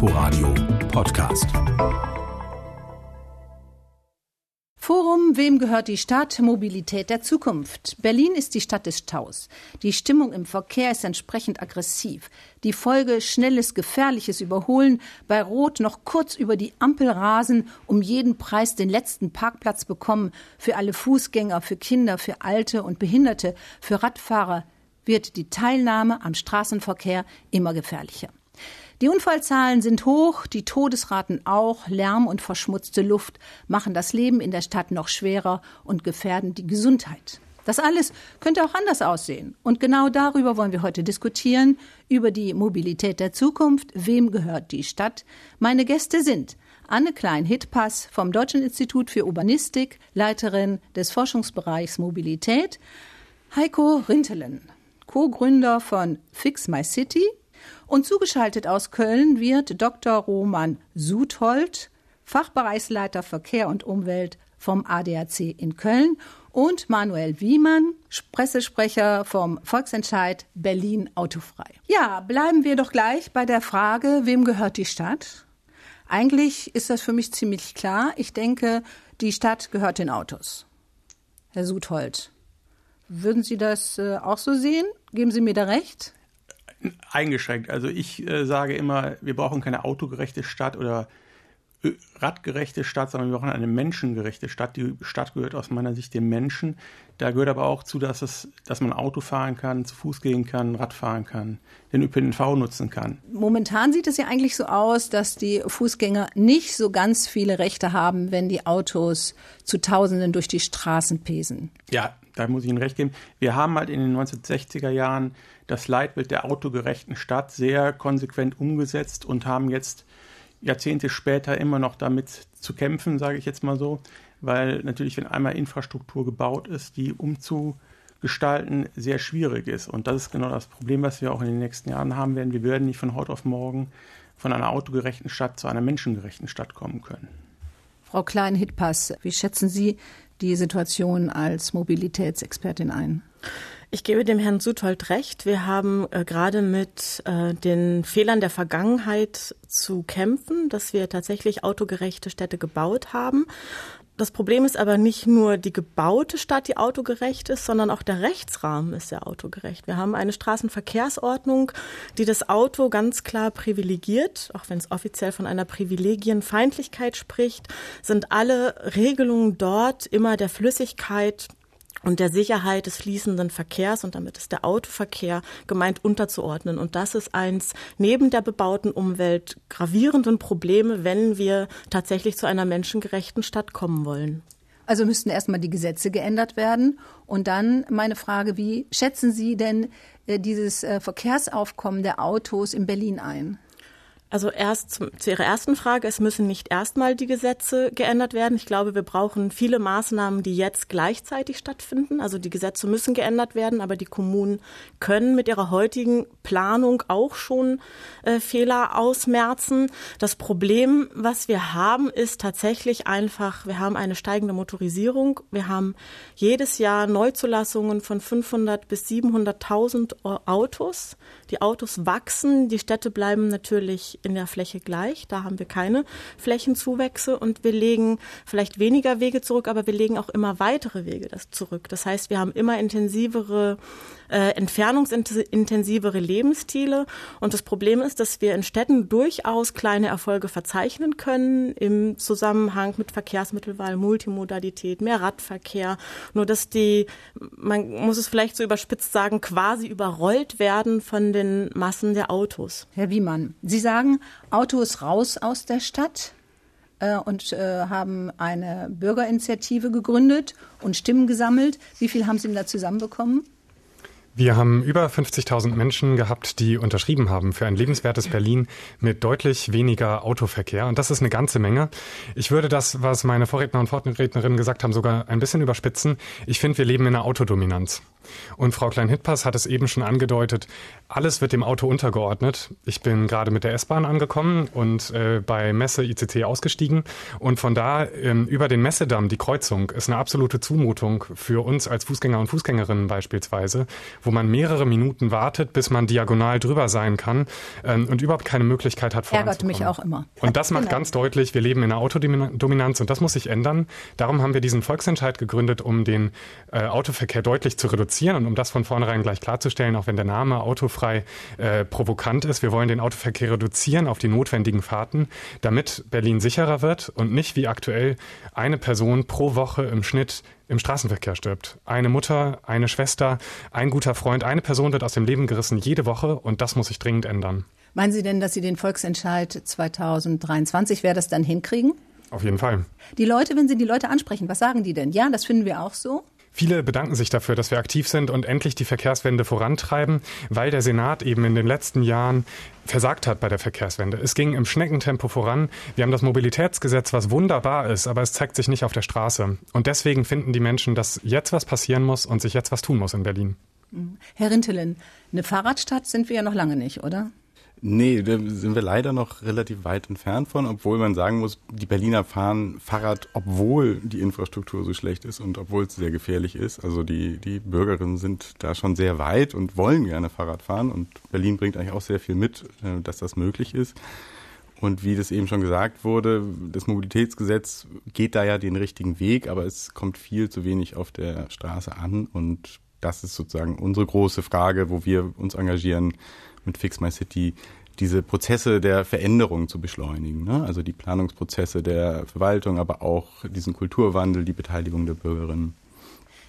Inforadio Podcast. Forum Wem gehört die Stadt? Mobilität der Zukunft. Berlin ist die Stadt des Staus. Die Stimmung im Verkehr ist entsprechend aggressiv. Die Folge schnelles, gefährliches Überholen, bei Rot noch kurz über die Ampel rasen, um jeden Preis den letzten Parkplatz bekommen, für alle Fußgänger, für Kinder, für Alte und Behinderte, für Radfahrer wird die Teilnahme am Straßenverkehr immer gefährlicher. Die Unfallzahlen sind hoch, die Todesraten auch, Lärm und verschmutzte Luft machen das Leben in der Stadt noch schwerer und gefährden die Gesundheit. Das alles könnte auch anders aussehen. Und genau darüber wollen wir heute diskutieren, über die Mobilität der Zukunft. Wem gehört die Stadt? Meine Gäste sind Anne Klein-Hitpass vom Deutschen Institut für Urbanistik, Leiterin des Forschungsbereichs Mobilität, Heiko Rintelen, Co-Gründer von Fix My City und zugeschaltet aus Köln wird Dr. Roman Suthold, Fachbereichsleiter Verkehr und Umwelt vom ADAC in Köln und Manuel Wiemann, Pressesprecher vom Volksentscheid Berlin Autofrei. Ja, bleiben wir doch gleich bei der Frage, wem gehört die Stadt? Eigentlich ist das für mich ziemlich klar. Ich denke, die Stadt gehört den Autos. Herr Suthold, würden Sie das äh, auch so sehen? Geben Sie mir da recht? Eingeschränkt. Also ich äh, sage immer, wir brauchen keine autogerechte Stadt oder äh, radgerechte Stadt, sondern wir brauchen eine menschengerechte Stadt. Die Stadt gehört aus meiner Sicht dem Menschen. Da gehört aber auch zu, dass, es, dass man Auto fahren kann, zu Fuß gehen kann, Rad fahren kann, den ÖPNV nutzen kann. Momentan sieht es ja eigentlich so aus, dass die Fußgänger nicht so ganz viele Rechte haben, wenn die Autos zu Tausenden durch die Straßen pesen. Ja, da muss ich Ihnen recht geben. Wir haben halt in den 1960er Jahren das Leitbild der autogerechten Stadt sehr konsequent umgesetzt und haben jetzt Jahrzehnte später immer noch damit zu kämpfen, sage ich jetzt mal so, weil natürlich, wenn einmal Infrastruktur gebaut ist, die umzugestalten sehr schwierig ist. Und das ist genau das Problem, was wir auch in den nächsten Jahren haben werden. Wir werden nicht von heute auf morgen von einer autogerechten Stadt zu einer menschengerechten Stadt kommen können. Frau Klein-Hitpass, wie schätzen Sie die Situation als Mobilitätsexpertin ein? Ich gebe dem Herrn Suthold recht. Wir haben äh, gerade mit äh, den Fehlern der Vergangenheit zu kämpfen, dass wir tatsächlich autogerechte Städte gebaut haben. Das Problem ist aber nicht nur die gebaute Stadt, die autogerecht ist, sondern auch der Rechtsrahmen ist sehr autogerecht. Wir haben eine Straßenverkehrsordnung, die das Auto ganz klar privilegiert. Auch wenn es offiziell von einer Privilegienfeindlichkeit spricht, sind alle Regelungen dort immer der Flüssigkeit und der Sicherheit des fließenden Verkehrs und damit ist der Autoverkehr gemeint unterzuordnen. Und das ist eins neben der bebauten Umwelt gravierenden Probleme, wenn wir tatsächlich zu einer menschengerechten Stadt kommen wollen. Also müssten erstmal die Gesetze geändert werden. Und dann meine Frage, wie schätzen Sie denn äh, dieses äh, Verkehrsaufkommen der Autos in Berlin ein? Also erst zu, zu Ihrer ersten Frage, es müssen nicht erstmal die Gesetze geändert werden. Ich glaube, wir brauchen viele Maßnahmen, die jetzt gleichzeitig stattfinden. Also die Gesetze müssen geändert werden, aber die Kommunen können mit ihrer heutigen Planung auch schon äh, Fehler ausmerzen. Das Problem, was wir haben, ist tatsächlich einfach, wir haben eine steigende Motorisierung. Wir haben jedes Jahr Neuzulassungen von 500 bis 700.000 Autos. Die Autos wachsen, die Städte bleiben natürlich in der Fläche gleich. Da haben wir keine Flächenzuwächse und wir legen vielleicht weniger Wege zurück, aber wir legen auch immer weitere Wege zurück. Das heißt, wir haben immer intensivere äh, entfernungsintensivere Lebensstile. Und das Problem ist, dass wir in Städten durchaus kleine Erfolge verzeichnen können im Zusammenhang mit Verkehrsmittelwahl, Multimodalität, mehr Radverkehr. Nur dass die, man muss es vielleicht so überspitzt sagen, quasi überrollt werden von den Massen der Autos. Herr Wiemann, Sie sagen, Autos raus aus der Stadt äh, und äh, haben eine Bürgerinitiative gegründet und Stimmen gesammelt. Wie viel haben Sie denn da zusammenbekommen? Wir haben über 50.000 Menschen gehabt, die unterschrieben haben für ein lebenswertes Berlin mit deutlich weniger Autoverkehr. Und das ist eine ganze Menge. Ich würde das, was meine Vorredner und Vorrednerinnen gesagt haben, sogar ein bisschen überspitzen. Ich finde, wir leben in einer Autodominanz. Und Frau Klein-Hittpass hat es eben schon angedeutet, alles wird dem Auto untergeordnet. Ich bin gerade mit der S-Bahn angekommen und äh, bei Messe ICC ausgestiegen. Und von da ähm, über den Messedamm, die Kreuzung, ist eine absolute Zumutung für uns als Fußgänger und Fußgängerinnen beispielsweise, wo man mehrere Minuten wartet, bis man diagonal drüber sein kann ähm, und überhaupt keine Möglichkeit hat, Ärgert mich auch immer. Und das macht genau. ganz deutlich, wir leben in einer Autodominanz und das muss sich ändern. Darum haben wir diesen Volksentscheid gegründet, um den äh, Autoverkehr deutlich zu reduzieren und um das von vornherein gleich klarzustellen, auch wenn der Name autofrei äh, provokant ist. Wir wollen den Autoverkehr reduzieren auf die notwendigen Fahrten, damit Berlin sicherer wird und nicht wie aktuell eine Person pro Woche im Schnitt im Straßenverkehr stirbt. Eine Mutter, eine Schwester, ein guter Freund, eine Person wird aus dem Leben gerissen jede Woche und das muss sich dringend ändern. Meinen Sie denn, dass Sie den Volksentscheid 2023, wer das dann hinkriegen? Auf jeden Fall. Die Leute, wenn Sie die Leute ansprechen, was sagen die denn? Ja, das finden wir auch so. Viele bedanken sich dafür, dass wir aktiv sind und endlich die Verkehrswende vorantreiben, weil der Senat eben in den letzten Jahren versagt hat bei der Verkehrswende. Es ging im Schneckentempo voran. Wir haben das Mobilitätsgesetz, was wunderbar ist, aber es zeigt sich nicht auf der Straße. Und deswegen finden die Menschen, dass jetzt was passieren muss und sich jetzt was tun muss in Berlin. Herr Rintelen, eine Fahrradstadt sind wir ja noch lange nicht, oder? Nee, da sind wir leider noch relativ weit entfernt von, obwohl man sagen muss, die Berliner fahren Fahrrad, obwohl die Infrastruktur so schlecht ist und obwohl es sehr gefährlich ist. Also die, die Bürgerinnen sind da schon sehr weit und wollen gerne Fahrrad fahren und Berlin bringt eigentlich auch sehr viel mit, äh, dass das möglich ist. Und wie das eben schon gesagt wurde, das Mobilitätsgesetz geht da ja den richtigen Weg, aber es kommt viel zu wenig auf der Straße an und das ist sozusagen unsere große Frage, wo wir uns engagieren mit Fix My City diese Prozesse der Veränderung zu beschleunigen. Ne? Also die Planungsprozesse der Verwaltung, aber auch diesen Kulturwandel, die Beteiligung der Bürgerinnen.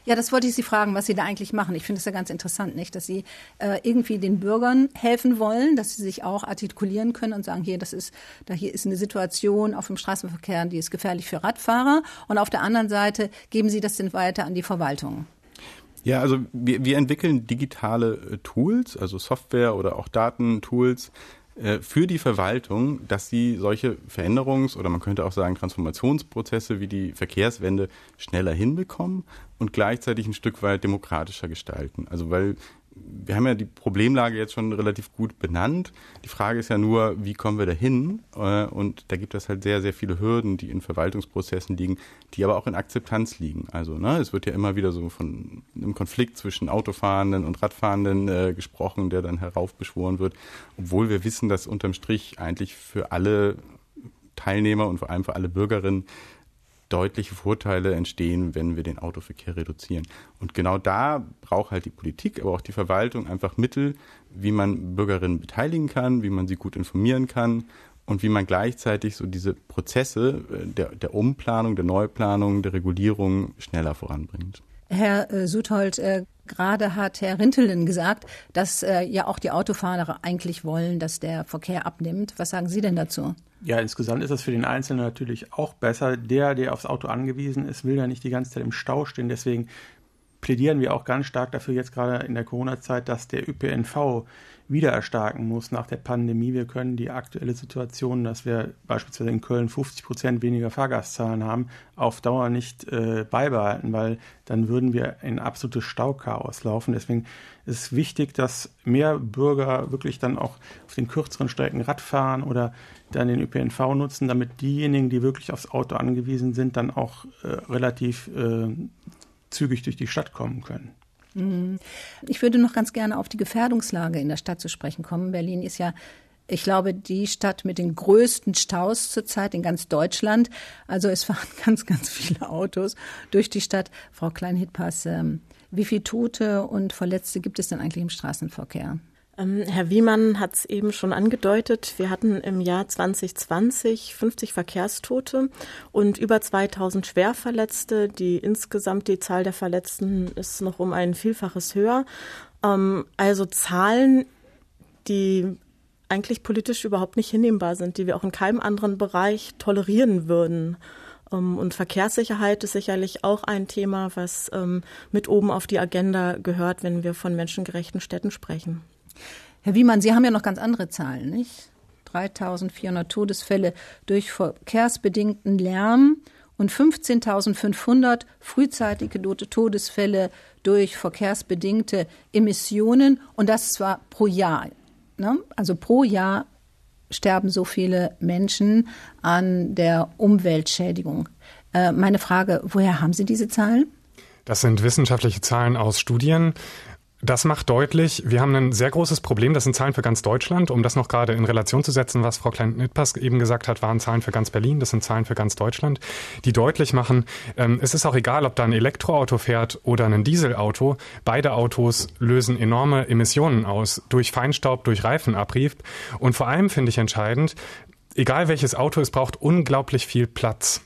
Ja, das wollte ich Sie fragen, was Sie da eigentlich machen. Ich finde es ja ganz interessant, nicht, dass Sie äh, irgendwie den Bürgern helfen wollen, dass sie sich auch artikulieren können und sagen, hier, das ist, da hier ist eine Situation auf dem Straßenverkehr, die ist gefährlich für Radfahrer. Und auf der anderen Seite geben Sie das denn weiter an die Verwaltung. Ja, also wir, wir entwickeln digitale äh, Tools, also Software oder auch Datentools äh, für die Verwaltung, dass sie solche Veränderungs- oder man könnte auch sagen Transformationsprozesse wie die Verkehrswende schneller hinbekommen und gleichzeitig ein Stück weit demokratischer gestalten. Also weil wir haben ja die Problemlage jetzt schon relativ gut benannt. Die Frage ist ja nur, wie kommen wir dahin? Äh, und da gibt es halt sehr, sehr viele Hürden, die in Verwaltungsprozessen liegen, die aber auch in Akzeptanz liegen. Also ne, es wird ja immer wieder so von einem Konflikt zwischen Autofahrenden und Radfahrenden äh, gesprochen, der dann heraufbeschworen wird, obwohl wir wissen, dass unterm Strich eigentlich für alle Teilnehmer und vor allem für alle Bürgerinnen deutliche Vorteile entstehen, wenn wir den Autoverkehr reduzieren. Und genau da braucht halt die Politik, aber auch die Verwaltung einfach Mittel, wie man Bürgerinnen beteiligen kann, wie man sie gut informieren kann und wie man gleichzeitig so diese Prozesse äh, der, der Umplanung, der Neuplanung, der Regulierung schneller voranbringt. Herr äh, Suthold, äh, gerade hat Herr Rintelen gesagt, dass äh, ja auch die Autofahrer eigentlich wollen, dass der Verkehr abnimmt. Was sagen Sie denn dazu? Ja, insgesamt ist das für den Einzelnen natürlich auch besser. Der, der aufs Auto angewiesen ist, will ja nicht die ganze Zeit im Stau stehen. Deswegen plädieren wir auch ganz stark dafür, jetzt gerade in der Corona-Zeit, dass der ÖPNV wieder erstarken muss nach der Pandemie. Wir können die aktuelle Situation, dass wir beispielsweise in Köln 50 Prozent weniger Fahrgastzahlen haben, auf Dauer nicht äh, beibehalten, weil dann würden wir in absolutes Stauchaos laufen. Deswegen ist es wichtig, dass mehr Bürger wirklich dann auch auf den kürzeren Strecken Rad fahren oder dann den ÖPNV nutzen, damit diejenigen, die wirklich aufs Auto angewiesen sind, dann auch äh, relativ äh, zügig durch die Stadt kommen können. Mhm. Ich würde noch ganz gerne auf die Gefährdungslage in der Stadt zu sprechen kommen. Berlin ist ja ich glaube, die Stadt mit den größten Staus zurzeit in ganz Deutschland. Also es fahren ganz, ganz viele Autos durch die Stadt. Frau Kleinhitpass, ähm, wie viele Tote und Verletzte gibt es denn eigentlich im Straßenverkehr? Ähm, Herr Wiemann hat es eben schon angedeutet. Wir hatten im Jahr 2020 50 Verkehrstote und über 2000 Schwerverletzte. Die insgesamt die Zahl der Verletzten ist noch um ein Vielfaches höher. Ähm, also Zahlen, die eigentlich politisch überhaupt nicht hinnehmbar sind, die wir auch in keinem anderen Bereich tolerieren würden. Ähm, und Verkehrssicherheit ist sicherlich auch ein Thema, was mit oben auf die Agenda gehört, wenn wir von menschengerechten Städten sprechen. Herr Wiemann, Sie haben ja noch ganz andere Zahlen, nicht? 3400 Todesfälle durch verkehrsbedingten Lärm und 15.500 frühzeitige Todesfälle durch verkehrsbedingte Emissionen und das zwar pro Jahr. Ne? Also pro Jahr sterben so viele Menschen an der Umweltschädigung. Äh, meine Frage, woher haben Sie diese Zahlen? Das sind wissenschaftliche Zahlen aus Studien. Das macht deutlich, wir haben ein sehr großes Problem. Das sind Zahlen für ganz Deutschland. Um das noch gerade in Relation zu setzen, was Frau Klein-Nittpass eben gesagt hat, waren Zahlen für ganz Berlin. Das sind Zahlen für ganz Deutschland, die deutlich machen, ähm, es ist auch egal, ob da ein Elektroauto fährt oder ein Dieselauto. Beide Autos lösen enorme Emissionen aus durch Feinstaub, durch Reifenabrieb. Und vor allem finde ich entscheidend, egal welches Auto, es braucht unglaublich viel Platz.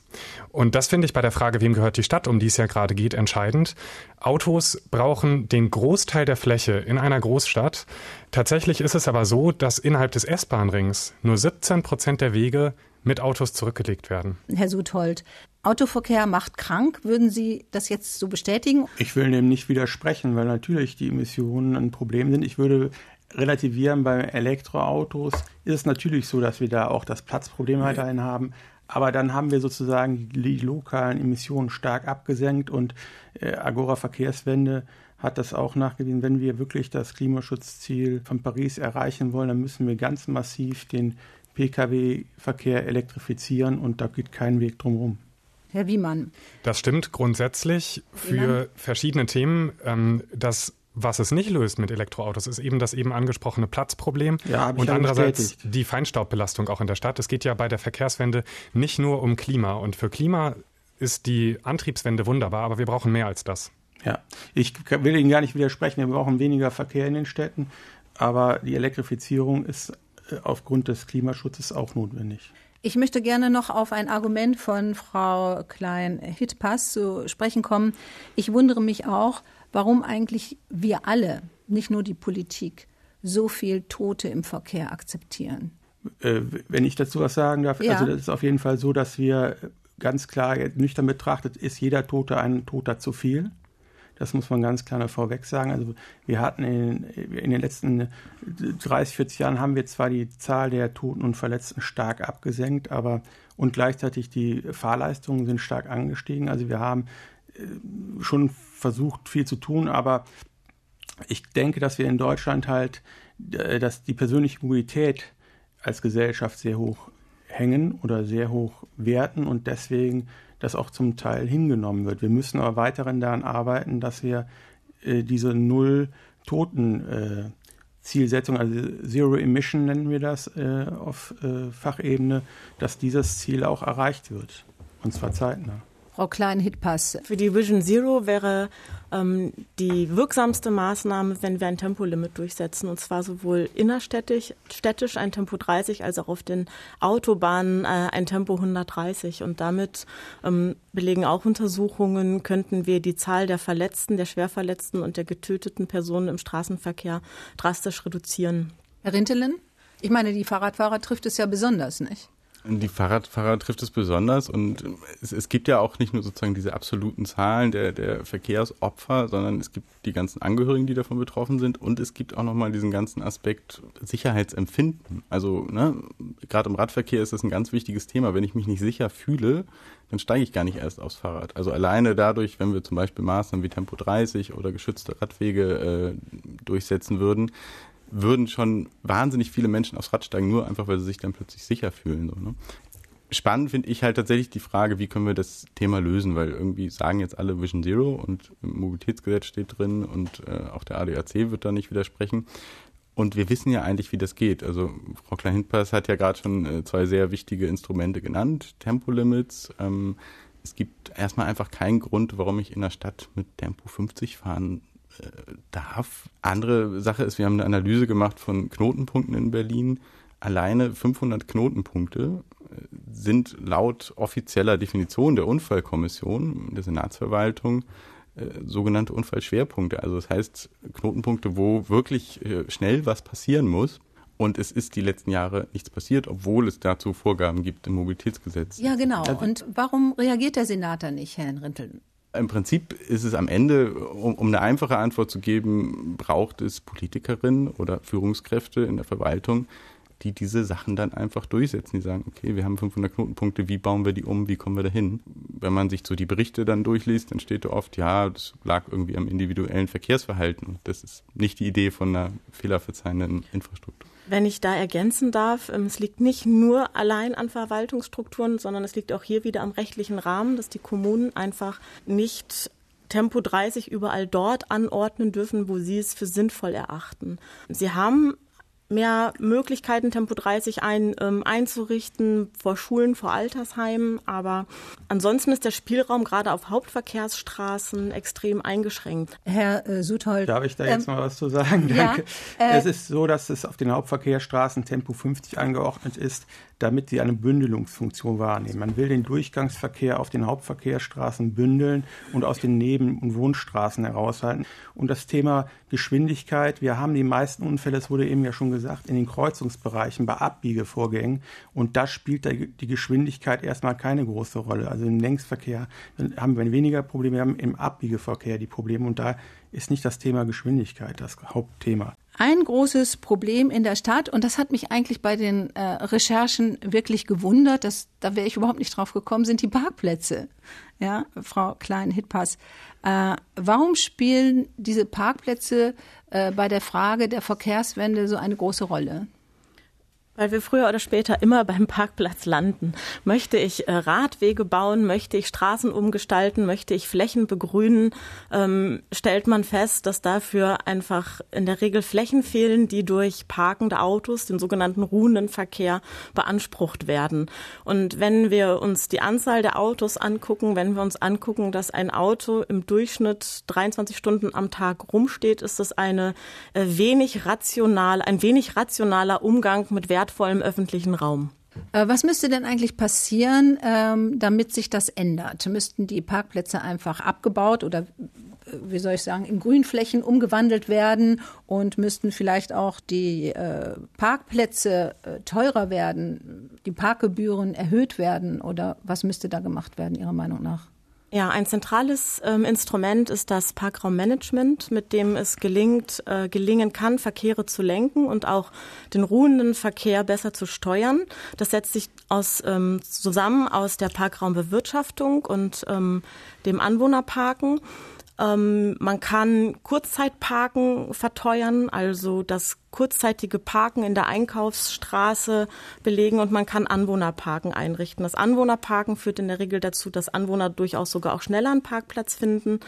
Und das finde ich bei der Frage, wem gehört die Stadt, um die es ja gerade geht, entscheidend. Autos brauchen den Großteil der Fläche in einer Großstadt. Tatsächlich ist es aber so, dass innerhalb des S-Bahn-Rings nur 17 Prozent der Wege mit Autos zurückgelegt werden. Herr Suthold, Autoverkehr macht krank. Würden Sie das jetzt so bestätigen? Ich will dem nicht widersprechen, weil natürlich die Emissionen ein Problem sind. Ich würde relativieren, bei Elektroautos ist es natürlich so, dass wir da auch das Platzproblem weiterhin haben. Aber dann haben wir sozusagen die lokalen Emissionen stark abgesenkt und äh, Agora Verkehrswende hat das auch nachgewiesen. Wenn wir wirklich das Klimaschutzziel von Paris erreichen wollen, dann müssen wir ganz massiv den Pkw-Verkehr elektrifizieren und da geht kein Weg drumherum. Herr Wiemann. Das stimmt grundsätzlich für Wiemann? verschiedene Themen. Ähm, das was es nicht löst mit Elektroautos, ist eben das eben angesprochene Platzproblem ja, und andererseits bestätigt. die Feinstaubbelastung auch in der Stadt. Es geht ja bei der Verkehrswende nicht nur um Klima und für Klima ist die Antriebswende wunderbar, aber wir brauchen mehr als das. Ja, ich will Ihnen gar nicht widersprechen, wir brauchen weniger Verkehr in den Städten, aber die Elektrifizierung ist äh, aufgrund des Klimaschutzes auch notwendig. Ich möchte gerne noch auf ein Argument von Frau Klein-Hitpass zu sprechen kommen. Ich wundere mich auch, warum eigentlich wir alle, nicht nur die Politik, so viel Tote im Verkehr akzeptieren. Äh, wenn ich dazu was sagen darf, ja. also das ist auf jeden Fall so, dass wir ganz klar nüchtern betrachtet, ist jeder Tote ein Toter zu viel. Das muss man ganz klar vorweg sagen. Also wir hatten in, in, den letzten 30, 40 Jahren haben wir zwar die Zahl der Toten und Verletzten stark abgesenkt, aber und gleichzeitig die Fahrleistungen sind stark angestiegen. Also wir haben schon versucht, viel zu tun, aber ich denke, dass wir in Deutschland halt, äh, dass die persönliche Mobilität als Gesellschaft sehr hoch hängen oder sehr hoch werten und deswegen das auch zum Teil hingenommen wird. Wir müssen aber weiterhin daran arbeiten, dass wir äh, diese null Toten äh, Zielsetzung, also Zero Emission nennen wir das äh, auf äh, Fachebene, dass dieses Ziel auch erreicht wird. Und zwar zeitnah. Frau Klein-Hitpass. Für die Vision Zero wäre ähm, die wirksamste Maßnahme, wenn wir ein Tempolimit durchsetzen, und zwar sowohl innerstädtisch städtisch ein Tempo 30 als auch auf den Autobahnen äh, ein Tempo 130. Und damit ähm, belegen auch Untersuchungen, könnten wir die Zahl der Verletzten, der Schwerverletzten und der getöteten Personen im Straßenverkehr drastisch reduzieren. Herr Rintelen? Ich meine, die Fahrradfahrer trifft es ja besonders, nicht? Die Fahrradfahrer trifft es besonders und es, es, gibt ja auch nicht nur sozusagen diese absoluten Zahlen der, der Verkehrsopfer, sondern es gibt die ganzen Angehörigen, die davon betroffen sind und es gibt auch nochmal diesen ganzen Aspekt Sicherheitsempfinden. Also ne, gerade im Radverkehr ist das ein ganz wichtiges Thema. Wenn ich mich nicht sicher fühle, dann steige ich gar nicht erst aufs Fahrrad. Also alleine dadurch, wenn wir zum Beispiel Maßnahmen wie Tempo 30 oder geschützte Radwege äh, durchsetzen würden, würden schon wahnsinnig viele Menschen aufs Rad steigen, nur einfach, weil sie sich dann plötzlich sicher fühlen. So, ne? Spannend finde ich halt tatsächlich die Frage, wie können wir das Thema lösen, weil irgendwie sagen jetzt alle Vision Zero und im Mobilitätsgesetz steht drin und äh, auch der ADAC wird da nicht widersprechen. Und wir wissen ja eigentlich, wie das geht. Also Frau Klein-Hintpass hat ja gerade schon äh, zwei sehr wichtige Instrumente genannt, Tempolimits. Ähm, es gibt erstmal einfach keinen Grund, warum ich in der Stadt mit Tempo 50 fahren darf. Andere Sache ist, wir haben eine Analyse gemacht von Knotenpunkten in Berlin. Alleine 500 Knotenpunkte äh, sind laut offizieller Definition der Unfallkommission der Senatsverwaltung äh, sogenannte Unfallschwerpunkte. Also das heißt Knotenpunkte, wo wirklich äh, schnell was passieren muss. Und es ist die letzten Jahre nichts passiert, obwohl es dazu Vorgaben gibt im Mobilitätsgesetz. Ja, genau. Und warum reagiert der Senat da nicht, Herrn Rintel? Im Prinzip ist es am Ende, um, um, eine einfache Antwort zu geben, braucht es Politikerinnen oder Führungskräfte in der Verwaltung, die diese Sachen dann einfach durchsetzen. Die sagen, okay, wir haben 500 Knotenpunkte, wie bauen wir die um, wie kommen wir dahin? Wenn man sich so die Berichte dann durchliest, dann steht da oft, ja, das lag irgendwie am individuellen Verkehrsverhalten. Das ist nicht die Idee von einer fehlerverzeihenden Infrastruktur. Wenn ich da ergänzen darf, ähm, es liegt nicht nur allein an Verwaltungsstrukturen, sondern es liegt auch hier wieder am rechtlichen Rahmen, dass die Kommunen einfach nicht Tempo 30 überall dort anordnen dürfen, wo sie es für sinnvoll erachten. Sie haben mehr Möglichkeiten, Tempo 30 ein, ähm, einzurichten vor Schulen, vor Altersheimen. Aber ansonsten ist der Spielraum gerade auf Hauptverkehrsstraßen extrem eingeschränkt. Herr äh, Suthold. Darf ich da jetzt ähm, mal was zu sagen? Danke. Ja, äh, es ist so, dass es auf den Hauptverkehrsstraßen Tempo 50 angeordnet ist damit sie eine Bündelungsfunktion wahrnehmen. Man will den Durchgangsverkehr auf den Hauptverkehrsstraßen bündeln und aus den Neben- und Wohnstraßen heraushalten. Und das Thema Geschwindigkeit, wir haben die meisten Unfälle, das wurde eben ja schon gesagt, in den Kreuzungsbereichen bei Abbiegevorgängen. Und da spielt die Geschwindigkeit erstmal keine große Rolle. Also im Längsverkehr haben wir weniger Probleme, wir haben im Abbiegeverkehr die Probleme. Und da ist nicht das Thema Geschwindigkeit das Hauptthema ein großes Problem in der Stadt und das hat mich eigentlich bei den äh, Recherchen wirklich gewundert, dass, da wäre ich überhaupt nicht drauf gekommen, sind die Parkplätze. Ja, Frau Klein-Hitpass. Äh, warum spielen diese Parkplätze äh, bei der Frage der Verkehrswende so eine große Rolle? Weil wir früher oder später immer beim Parkplatz landen. Möchte ich äh, Radwege bauen, möchte ich Straßen umgestalten, möchte ich Flächen begrünen, ähm, stellt man fest, dass dafür einfach in der Regel Flächen fehlen, die durch parkende Autos, den sogenannten ruhenden Verkehr, beansprucht werden. Und wenn wir uns die Anzahl der Autos angucken, wenn wir uns angucken, dass ein Auto im Durchschnitt 23 Stunden am Tag rumsteht, ist das eine äh, wenig rational, ein wenig rationaler Umgang mit Wert wertvollem öffentlichen Raum. Äh, was müsste denn eigentlich passieren, ähm, damit sich das ändert? Müssten die Parkplätze einfach abgebaut oder äh, wie soll ich sagen, in Grünflächen umgewandelt werden und müssten vielleicht auch die äh, Parkplätze teurer werden, die Parkgebühren erhöht werden oder was müsste da gemacht werden, Ihrer Meinung nach? Ja, ein zentrales ähm, Instrument ist das Parkraummanagement, mit dem es gelingt, äh, gelingen kann, Verkehre zu lenken und auch den ruhenden Verkehr besser zu steuern. Das setzt sich aus, ähm, zusammen aus der Parkraumbewirtschaftung und ähm, dem Anwohnerparken. Ähm, man kann Kurzzeitparken verteuern, also das kurzzeitige Parken in der Einkaufsstraße belegen und man kann Anwohnerparken einrichten. Das Anwohnerparken führt in der Regel dazu, dass Anwohner durchaus sogar auch schneller einen Parkplatz finden.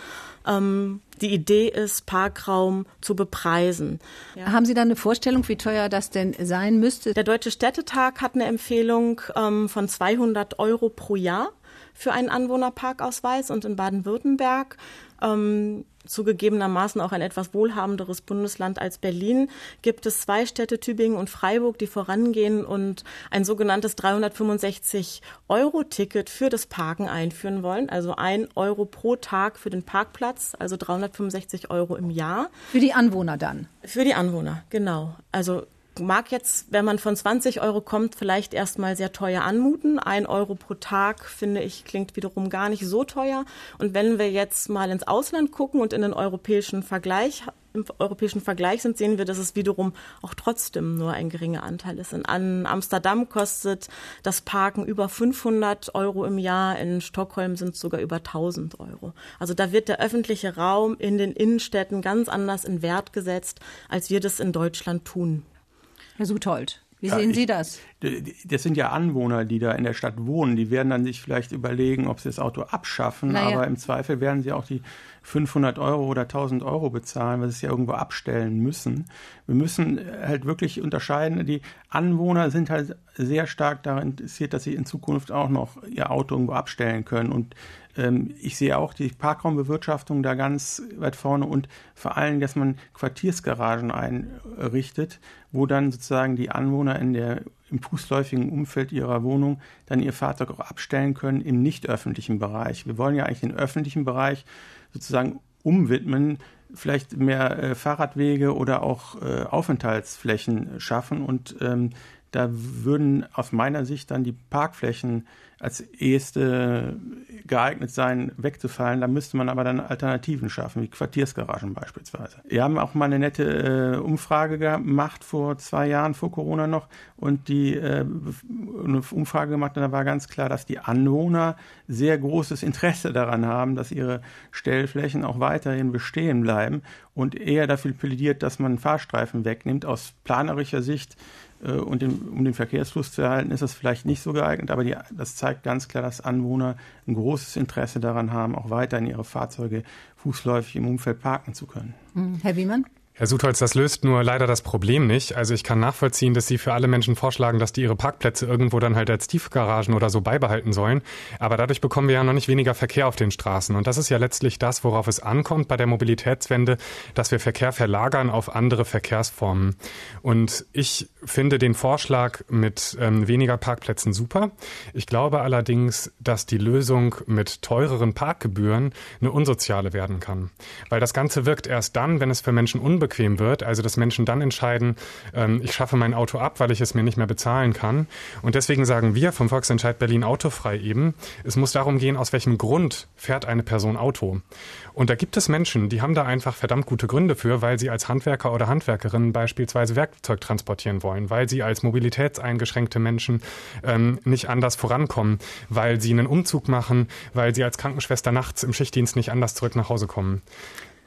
Ähm, die Idee ist, Parkraum zu bepreisen. Ja. Haben Sie da eine Vorstellung, wie teuer das denn sein müsste? Der Deutsche Städtetag hat eine Empfehlung ähm, von 200 Euro pro Jahr für einen Anwohnerparkausweis und in Baden-Württemberg ähm, zugegebenermaßen auch ein etwas wohlhabenderes Bundesland als Berlin, gibt es zwei Städte, Tübingen und Freiburg, die vorangehen und ein sogenanntes 365-Euro-Ticket für das Parken einführen wollen. Also ein Euro pro Tag für den Parkplatz, also 365 Euro im Jahr. Für die Anwohner dann? Für die Anwohner, genau. Also mag jetzt, wenn man von 20 Euro kommt, vielleicht erstmal sehr teuer anmuten. Ein Euro pro Tag, finde ich, klingt wiederum gar nicht so teuer. Und wenn wir jetzt mal ins Ausland gucken und in den europäischen Vergleich, im europäischen Vergleich sind, sehen wir, dass es wiederum auch trotzdem nur ein geringer Anteil ist. In Amsterdam kostet das Parken über 500 Euro im Jahr, in Stockholm sind es sogar über 1000 Euro. Also da wird der öffentliche Raum in den Innenstädten ganz anders in Wert gesetzt, als wir das in Deutschland tun. Herr Suthold, wie ja, sehen Sie das? Das sind ja Anwohner, die da in der Stadt wohnen. Die werden dann sich vielleicht überlegen, ob sie das Auto abschaffen. Naja. Aber im Zweifel werden sie auch die 500 Euro oder 1000 Euro bezahlen, weil sie es ja irgendwo abstellen müssen. Wir müssen halt wirklich unterscheiden. Die Anwohner sind halt sehr stark daran interessiert, dass sie in Zukunft auch noch ihr Auto irgendwo abstellen können. Und ähm, ich sehe auch die Parkraumbewirtschaftung da ganz weit vorne und vor allem, dass man Quartiersgaragen einrichtet, wo dann sozusagen die Anwohner in der, im fußläufigen Umfeld ihrer Wohnung dann ihr Fahrzeug auch abstellen können im nicht öffentlichen Bereich. Wir wollen ja eigentlich den öffentlichen Bereich sozusagen umwidmen, vielleicht mehr äh, Fahrradwege oder auch äh, Aufenthaltsflächen schaffen und ähm, da würden aus meiner Sicht dann die Parkflächen als erste geeignet sein, wegzufallen. Da müsste man aber dann Alternativen schaffen, wie Quartiersgaragen beispielsweise. Wir haben auch mal eine nette äh, Umfrage gemacht vor zwei Jahren, vor Corona noch, und die äh, eine Umfrage gemacht, und da war ganz klar, dass die Anwohner sehr großes Interesse daran haben, dass ihre Stellflächen auch weiterhin bestehen bleiben und eher dafür plädiert, dass man Fahrstreifen wegnimmt. Aus planerischer Sicht und den, um den Verkehrsfluss zu erhalten, ist das vielleicht nicht so geeignet, aber die, das zeigt ganz klar, dass Anwohner ein großes Interesse daran haben, auch weiterhin ihre Fahrzeuge fußläufig im Umfeld parken zu können. Hm, Herr Wiemann? Herr Sutholz, das löst nur leider das Problem nicht. Also ich kann nachvollziehen, dass Sie für alle Menschen vorschlagen, dass die ihre Parkplätze irgendwo dann halt als Tiefgaragen oder so beibehalten sollen. Aber dadurch bekommen wir ja noch nicht weniger Verkehr auf den Straßen. Und das ist ja letztlich das, worauf es ankommt bei der Mobilitätswende, dass wir Verkehr verlagern auf andere Verkehrsformen. Und ich finde den Vorschlag mit ähm, weniger Parkplätzen super. Ich glaube allerdings, dass die Lösung mit teureren Parkgebühren eine unsoziale werden kann. Weil das Ganze wirkt erst dann, wenn es für Menschen unbequem unbequem wird, also dass Menschen dann entscheiden, ähm, ich schaffe mein Auto ab, weil ich es mir nicht mehr bezahlen kann. Und deswegen sagen wir vom Volksentscheid Berlin autofrei eben, es muss darum gehen, aus welchem Grund fährt eine Person Auto. Und da gibt es Menschen, die haben da einfach verdammt gute Gründe für, weil sie als Handwerker oder Handwerkerin beispielsweise Werkzeug transportieren wollen, weil sie als mobilitätseingeschränkte Menschen ähm, nicht anders vorankommen, weil sie einen Umzug machen, weil sie als Krankenschwester nachts im Schichtdienst nicht anders zurück nach Hause kommen.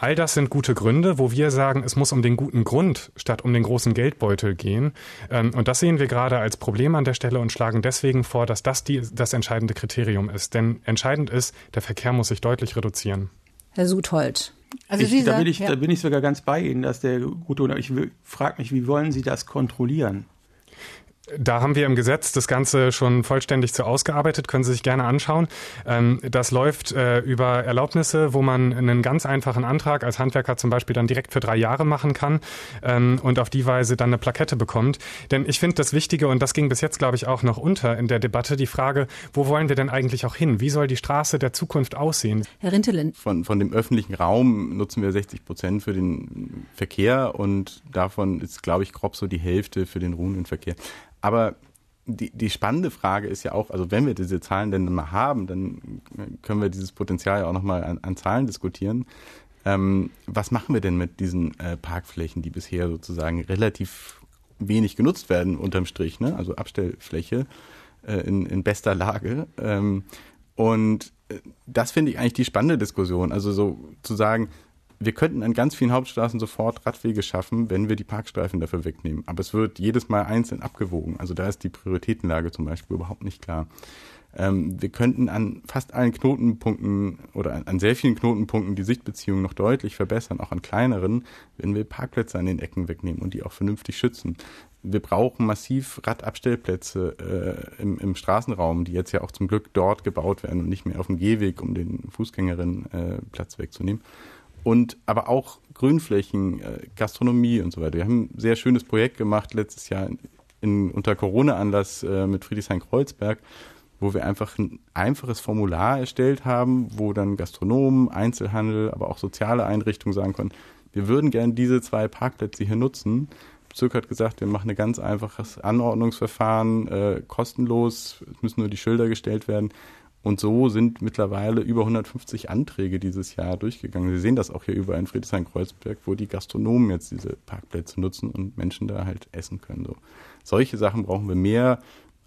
All das sind gute Gründe, wo wir sagen, es muss um den guten Grund statt um den großen Geldbeutel gehen. Ähm, und das sehen wir gerade als Problem an der Stelle und schlagen deswegen vor, dass das die, das entscheidende Kriterium ist. Denn entscheidend ist, der Verkehr muss sich deutlich reduzieren. Herr Suthold. Also ich, da, bin ich, ja. da bin ich sogar ganz bei Ihnen, dass der gute, ich frage mich, wie wollen Sie das kontrollieren? Da haben wir im Gesetz das Ganze schon vollständig zu ausgearbeitet, können Sie sich gerne anschauen. Ähm, das läuft äh, über Erlaubnisse, wo man einen ganz einfachen Antrag als Handwerker zum Beispiel dann direkt für drei Jahre machen kann ähm, und auf die Weise dann eine Plakette bekommt. Denn ich finde das Wichtige, und das ging bis jetzt, glaube ich, auch noch unter in der Debatte, die Frage, wo wollen wir denn eigentlich auch hin? Wie soll die Straße der Zukunft aussehen? Herr Rintelin. Von, von dem öffentlichen Raum nutzen wir 60 Prozent für den Verkehr und davon ist, glaube ich, grob so die Hälfte für den ruhenden Verkehr. Aber die, die spannende Frage ist ja auch, also wenn wir diese Zahlen denn mal haben, dann können wir dieses Potenzial ja auch nochmal an, an Zahlen diskutieren. Ähm, was machen wir denn mit diesen äh, Parkflächen, die bisher sozusagen relativ wenig genutzt werden, unterm Strich, ne? also Abstellfläche äh, in, in bester Lage? Ähm, und äh, das finde ich eigentlich die spannende Diskussion. Also so zu sagen, wir könnten an ganz vielen Hauptstraßen sofort Radwege schaffen, wenn wir die Parkstreifen dafür wegnehmen. Aber es wird jedes Mal einzeln abgewogen. Also da ist die Prioritätenlage zum Beispiel überhaupt nicht klar. Ähm, wir könnten an fast allen Knotenpunkten oder an, an, sehr vielen Knotenpunkten die Sichtbeziehungen noch deutlich verbessern, auch an kleineren, wenn wir Parkplätze an den Ecken wegnehmen und die auch vernünftig schützen. Wir brauchen massiv Radabstellplätze äh, im, im, Straßenraum, die jetzt ja auch zum Glück dort gebaut werden und nicht mehr auf dem Gehweg, um den Fußgängerinnen äh, Platz wegzunehmen und aber auch Grünflächen, äh, Gastronomie und so weiter. Wir haben ein sehr schönes Projekt gemacht letztes Jahr in, in, unter Corona-Anlass äh, mit Friedrichshain-Kreuzberg, wo wir einfach ein einfaches Formular erstellt haben, wo dann Gastronomen, Einzelhandel, aber auch soziale Einrichtungen sagen können, wir würden gerne diese zwei Parkplätze hier nutzen. Bezirk hat gesagt, wir machen ein ganz einfaches Anordnungsverfahren, äh, kostenlos, es müssen nur die Schilder gestellt werden. Und so sind mittlerweile über 150 Anträge dieses Jahr durchgegangen. Sie sehen das auch hier überall in Friedrichshain-Kreuzberg, wo die Gastronomen jetzt diese Parkplätze nutzen und Menschen da halt essen können. So. Solche Sachen brauchen wir mehr.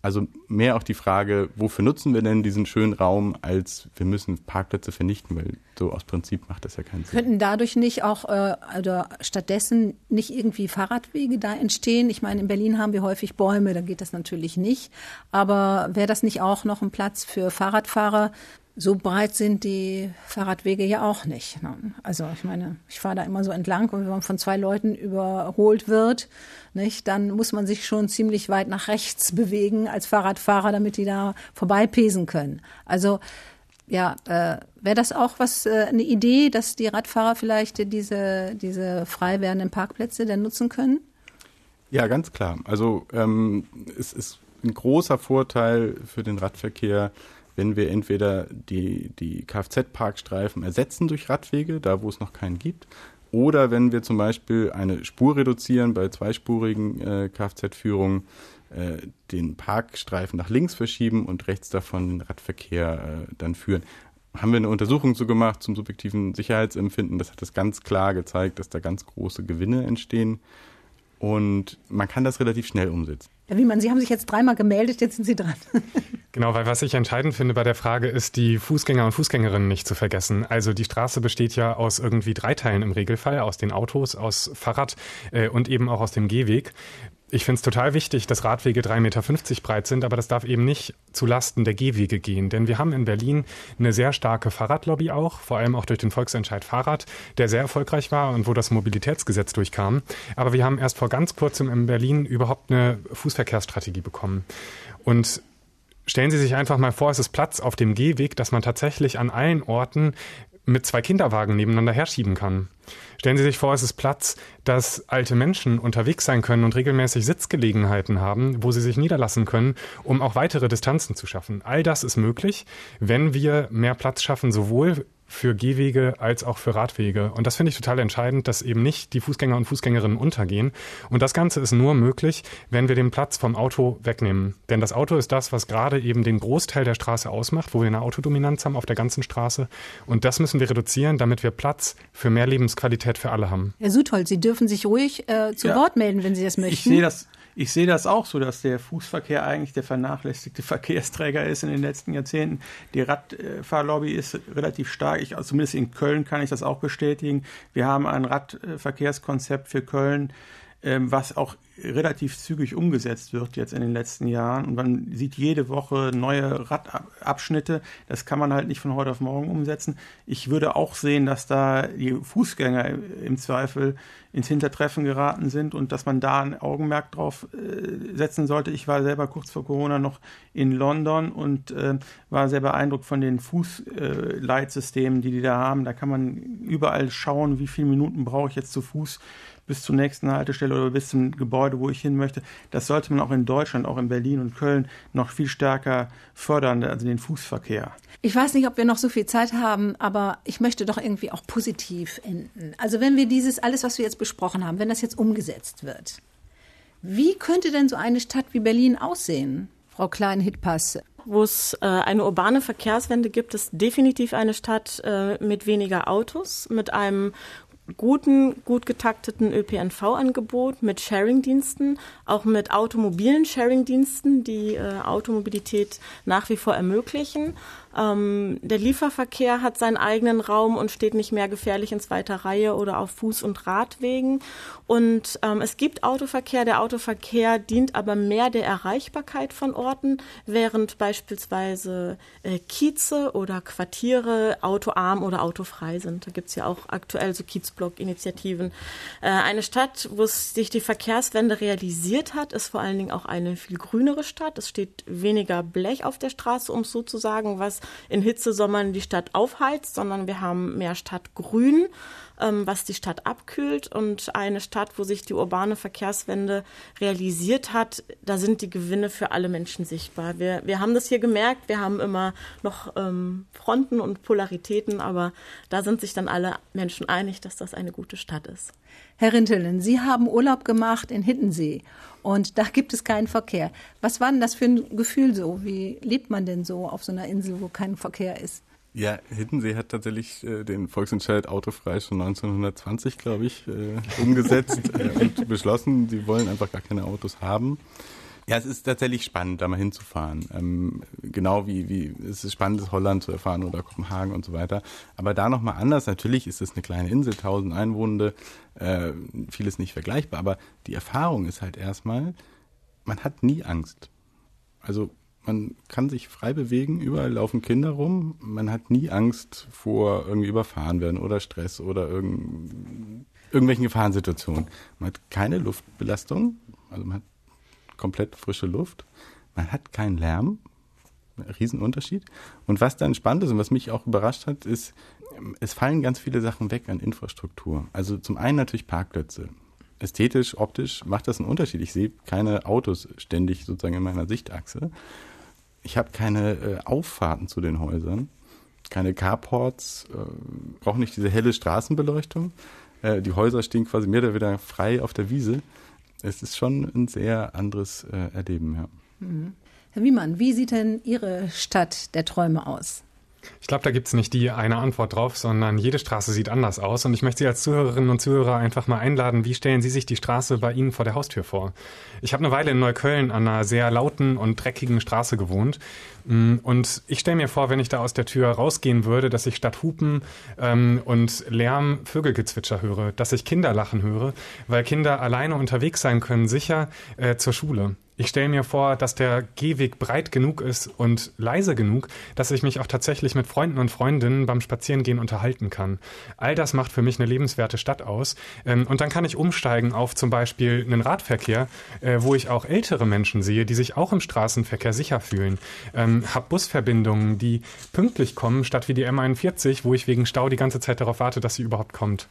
Also mehr auch die Frage, wofür nutzen wir denn diesen schönen Raum, als wir müssen Parkplätze vernichten, weil so aus Prinzip macht das ja keinen Sinn. Könnten dadurch nicht auch äh, oder stattdessen nicht irgendwie Fahrradwege da entstehen? Ich meine, in Berlin haben wir häufig Bäume, da geht das natürlich nicht. Aber wäre das nicht auch noch ein Platz für Fahrradfahrer, so breit sind die Fahrradwege ja auch nicht. Ne? Also ich meine, ich fahre da immer so entlang und wenn man von zwei Leuten überholt wird, nicht, dann muss man sich schon ziemlich weit nach rechts bewegen als Fahrradfahrer, damit die da vorbeipesen können. Also ja, äh, wäre das auch was äh, eine Idee, dass die Radfahrer vielleicht diese diese frei werdenden Parkplätze denn nutzen können? Ja, ganz klar. Also ähm, es ist ein großer Vorteil für den Radverkehr wenn wir entweder die, die Kfz-Parkstreifen ersetzen durch Radwege, da wo es noch keinen gibt, oder wenn wir zum Beispiel eine Spur reduzieren bei zweispurigen äh, Kfz-Führungen, äh, den Parkstreifen nach links verschieben und rechts davon den Radverkehr äh, dann führen. Haben wir eine Untersuchung so gemacht zum subjektiven Sicherheitsempfinden. Das hat das ganz klar gezeigt, dass da ganz große Gewinne entstehen. Und man kann das relativ schnell umsetzen. Herr Wiemann, Sie haben sich jetzt dreimal gemeldet, jetzt sind Sie dran. Genau, weil was ich entscheidend finde bei der Frage ist, die Fußgänger und Fußgängerinnen nicht zu vergessen. Also die Straße besteht ja aus irgendwie drei Teilen im Regelfall, aus den Autos, aus Fahrrad äh, und eben auch aus dem Gehweg Ich finde es total wichtig, dass Radwege 3,50 Meter breit sind, aber das darf eben nicht zu Lasten der Gehwege gehen. Denn wir haben in Berlin eine sehr starke Fahrradlobby auch, vor allem auch durch den Volksentscheid Fahrrad, der sehr erfolgreich war und wo das Mobilitätsgesetz durchkam. Aber wir haben erst vor ganz kurzem in Berlin überhaupt eine Fußverkehrsstrategie bekommen. Und stellen Sie sich einfach mal vor, es ist Platz auf dem Gehweg, dass man tatsächlich an allen Orten mit zwei Kinderwagen nebeneinander herschieben kann. Stellen Sie sich vor, es ist Platz, dass alte Menschen unterwegs sein können und regelmäßig Sitzgelegenheiten haben, wo sie sich niederlassen können, um auch weitere Distanzen zu schaffen. All das ist möglich, wenn wir mehr Platz schaffen, sowohl für Gehwege als auch für Radwege. Und das finde ich total entscheidend, dass eben nicht die Fußgänger und Fußgängerinnen untergehen. Und das Ganze ist nur möglich, wenn wir den Platz vom Auto wegnehmen. Denn das Auto ist das, was gerade eben den Großteil der Straße ausmacht, wo wir eine Autodominanz haben auf der ganzen Straße. Und das müssen wir reduzieren, damit wir Platz für mehr Lebensqualität für alle haben. Herr Suthold, Sie dürfen sich ruhig äh, zu ja, Wort melden, wenn Sie das möchten. Ich sehe das ich sehe das auch so, dass der Fußverkehr eigentlich der vernachlässigte Verkehrsträger ist in den letzten Jahrzehnten. Die Radfahrlobby ist relativ stark. Ich, also zumindest in Köln kann ich das auch bestätigen. Wir haben ein Radverkehrskonzept für Köln, was auch relativ zügig umgesetzt wird jetzt in den letzten Jahren. Und man sieht jede Woche neue Radabschnitte. Das kann man halt nicht von heute auf morgen umsetzen. Ich würde auch sehen, dass da die Fußgänger im Zweifel ins Hintertreffen geraten sind und dass man da ein Augenmerk drauf äh, setzen sollte. Ich war selber kurz vor Corona noch in London und äh, war sehr beeindruckt von den Fußleitsystemen, die die da haben. Da kann man überall schauen, wie viele Minuten brauche ich jetzt zu Fuß bis zur nächsten Haltestelle oder bis zum Gebäude, wo ich hin möchte. Das sollte man auch in Deutschland, auch in Berlin und Köln noch viel stärker fördern, also den Fußverkehr. Ich weiß nicht, ob wir noch so viel Zeit haben, aber ich möchte doch irgendwie auch positiv enden. Also wenn wir dieses alles, was wir jetzt besprochen haben, wenn das jetzt umgesetzt wird, wie könnte denn so eine Stadt wie Berlin aussehen, Frau Klein-Hitpass? Wo es äh, eine urbane Verkehrswende gibt, ist definitiv eine Stadt äh, mit weniger Autos, mit einem guten, gut getakteten ÖPNV-Angebot mit Sharing-Diensten, auch mit automobilen Sharing-Diensten, die äh, Automobilität nach wie vor ermöglichen ähm, der Lieferverkehr hat seinen eigenen Raum und steht nicht mehr gefährlich in zweiter Reihe oder auf Fuß- und Radwegen. Und ähm, es gibt Autoverkehr. Der Autoverkehr dient aber mehr der Erreichbarkeit von Orten, während beispielsweise äh, Kieze oder Quartiere autoarm oder autofrei sind. Da gibt's ja auch aktuell so Kiezblock-Initiativen. Äh, eine Stadt, wo sich die Verkehrswende realisiert hat, ist vor allen Dingen auch eine viel grünere Stadt. Es steht weniger Blech auf der Straße, um es so zu sagen, was in Hitzesommern die Stadt aufheizt, sondern wir haben mehr Stadtgrün, ähm, was die Stadt abkühlt und eine Stadt, wo sich die urbane Verkehrswende realisiert hat, da sind die Gewinne für alle Menschen sichtbar. Wir, wir haben das hier gemerkt, wir haben immer noch ähm, Fronten und Polaritäten, aber da sind sich dann alle Menschen einig, dass das eine gute Stadt ist. Herr Rintelen, Sie haben Urlaub gemacht in Hittensee und da gibt es keinen Verkehr. Was war denn das für ein Gefühl so? Wie lebt man denn so auf so einer Insel, wo kein Verkehr ist? Ja, Hittensee hat tatsächlich äh, den Volksentscheid autofrei schon 1920, glaube ich, äh, umgesetzt äh, und beschlossen, sie wollen einfach gar keine Autos haben. Ja, es ist tatsächlich spannend, da mal hinzufahren. Ähm, genau wie, wie es ist spannend, Holland zu erfahren oder Kopenhagen und so weiter. Aber da nochmal anders. Natürlich ist es eine kleine Insel, tausend Einwohner, äh, vieles nicht vergleichbar. Aber die Erfahrung ist halt erstmal, man hat nie Angst. Also man kann sich frei bewegen, überall laufen Kinder rum. Man hat nie Angst vor irgendwie überfahren werden oder Stress oder irgend, irgendwelchen Gefahrensituationen. Man hat keine Luftbelastung, also man hat komplett frische Luft. Man hat keinen Lärm. Riesenunterschied. Und was dann spannend ist und was mich auch überrascht hat, ist, es fallen ganz viele Sachen weg an Infrastruktur. Also zum einen natürlich Parkplätze. Ästhetisch, optisch macht das einen Unterschied. Ich sehe keine Autos ständig sozusagen in meiner Sichtachse. Ich habe keine äh, Auffahrten zu den Häusern, keine Carports, äh, brauche nicht diese helle Straßenbeleuchtung. Äh, die Häuser stehen quasi mehr oder weniger frei auf der Wiese es ist schon ein sehr anderes äh, Erleben, ja. Mhm. Herr Wiemann, wie sieht denn Ihre Stadt der Träume aus? Ich glaube, da gibt es nicht die eine Antwort drauf, sondern jede Straße sieht anders aus. Und ich möchte Sie als Zuhörerinnen und Zuhörer einfach mal einladen, wie stellen Sie sich die Straße bei Ihnen vor der Haustür vor? Ich habe eine Weile in Neukölln an einer sehr lauten und dreckigen Straße gewohnt. Mm, und ich stelle mir vor, wenn ich da aus der Tür rausgehen würde, dass ich statt Hupen ähm, und Lärm Vögelgezwitscher höre, dass ich Kinder lachen höre, weil Kinder alleine unterwegs sein können, sicher äh, zur Schule. Ich stelle mir vor, dass der Gehweg breit genug ist und leise genug, dass ich mich auch tatsächlich mit Freunden und Freundinnen beim Spazierengehen unterhalten kann. All das macht für mich eine lebenswerte Stadt aus. Ähm, und dann kann ich umsteigen auf zum Beispiel einen Radverkehr, äh, wo ich auch ältere Menschen sehe, die sich auch im Straßenverkehr sicher fühlen. Ähm, hab Busverbindungen, die pünktlich kommen, statt wie die M41, wo ich wegen Stau die ganze Zeit darauf warte, dass sie überhaupt kommt.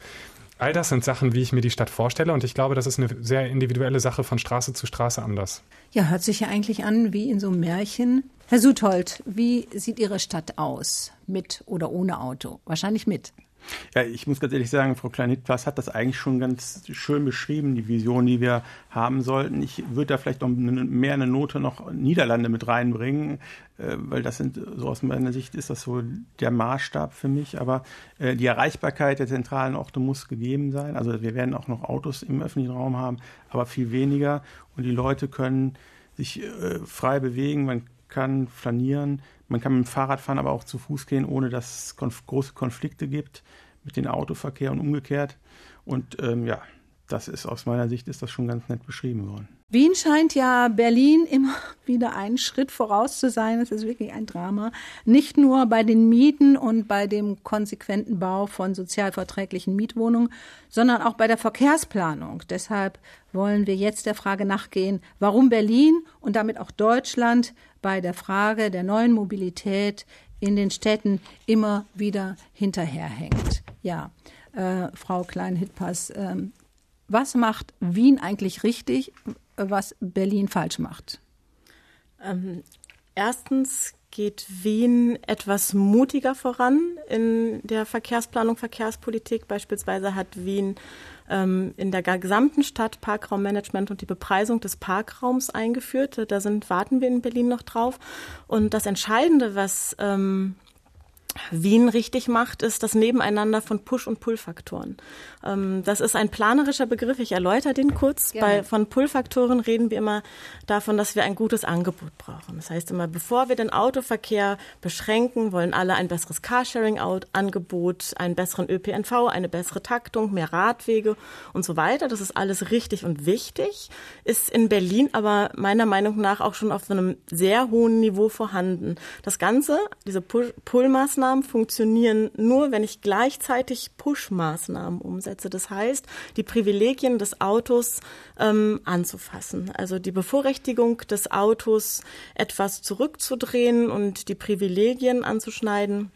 All das sind Sachen, wie ich mir die Stadt vorstelle und ich glaube, das ist eine sehr individuelle Sache von Straße zu Straße anders. Ja, hört sich ja eigentlich an wie in so einem Märchen. Herr Suthold, wie sieht Ihre Stadt aus? Mit oder ohne Auto? Wahrscheinlich mit. Ja, ich muss ganz ehrlich sagen, Frau Klein-Hitplas hat das eigentlich schon ganz schön beschrieben, die Vision, die wir haben sollten. Ich würde da vielleicht noch mehr eine Note noch Niederlande mit reinbringen, äh, weil das sind, so aus meiner Sicht ist das so der Maßstab für mich. Aber äh, die Erreichbarkeit der zentralen Orte muss gegeben sein. Also wir werden auch noch Autos im öffentlichen Raum haben, aber viel weniger. Und die Leute können sich äh, frei bewegen. Man kann flanieren, man kann mit dem Fahrrad fahren, aber auch zu Fuß gehen, ohne dass es konf große Konflikte gibt mit dem Autoverkehr und umgekehrt. Und ähm, ja, das ist aus meiner Sicht ist das schon ganz nett beschrieben worden. Wien scheint ja Berlin immer wieder einen Schritt voraus zu sein. Es ist wirklich ein Drama. Nicht nur bei den Mieten und bei dem konsequenten Bau von sozialverträglichen Mietwohnungen, sondern auch bei der Verkehrsplanung. Deshalb wollen wir jetzt der Frage nachgehen, warum Berlin und damit auch Deutschland bei der Frage der neuen Mobilität in den Städten immer wieder hinterherhängt. Ja, äh, Frau Klein-Hittpass, äh, was macht Wien eigentlich richtig, was Berlin falsch macht? Ähm, erstens geht Wien etwas mutiger voran in der Verkehrsplanung, Verkehrspolitik. Beispielsweise hat Wien ähm, in der gesamten Stadt Parkraummanagement und die Bepreisung des Parkraums eingeführt. Da sind, warten wir in Berlin noch drauf. Und das Entscheidende, was ähm, Wien richtig macht, ist das Nebeneinander von Push- und Pull-Faktoren. Ähm, das ist ein planerischer Begriff. Ich erläutere den kurz. Bei, von Pull-Faktoren reden wir immer davon, dass wir ein gutes Angebot brauchen. Das heißt immer, bevor wir den Autoverkehr beschränken, wollen alle ein besseres Carsharing-Angebot, einen besseren ÖPNV, eine bessere Taktung, mehr Radwege und so weiter. Das ist alles richtig und wichtig, ist in Berlin aber meiner Meinung nach auch schon auf einem sehr hohen Niveau vorhanden. Das Ganze, diese Pull-Maßnahmen, Maßnahmen funktionieren nur, wenn ich gleichzeitig Push-Maßnahmen umsetze. Das heißt, die Privilegien des Autos ähm, anzufassen. Also die Bevorrechtigung des Autos etwas zurückzudrehen und die Privilegien anzuschneiden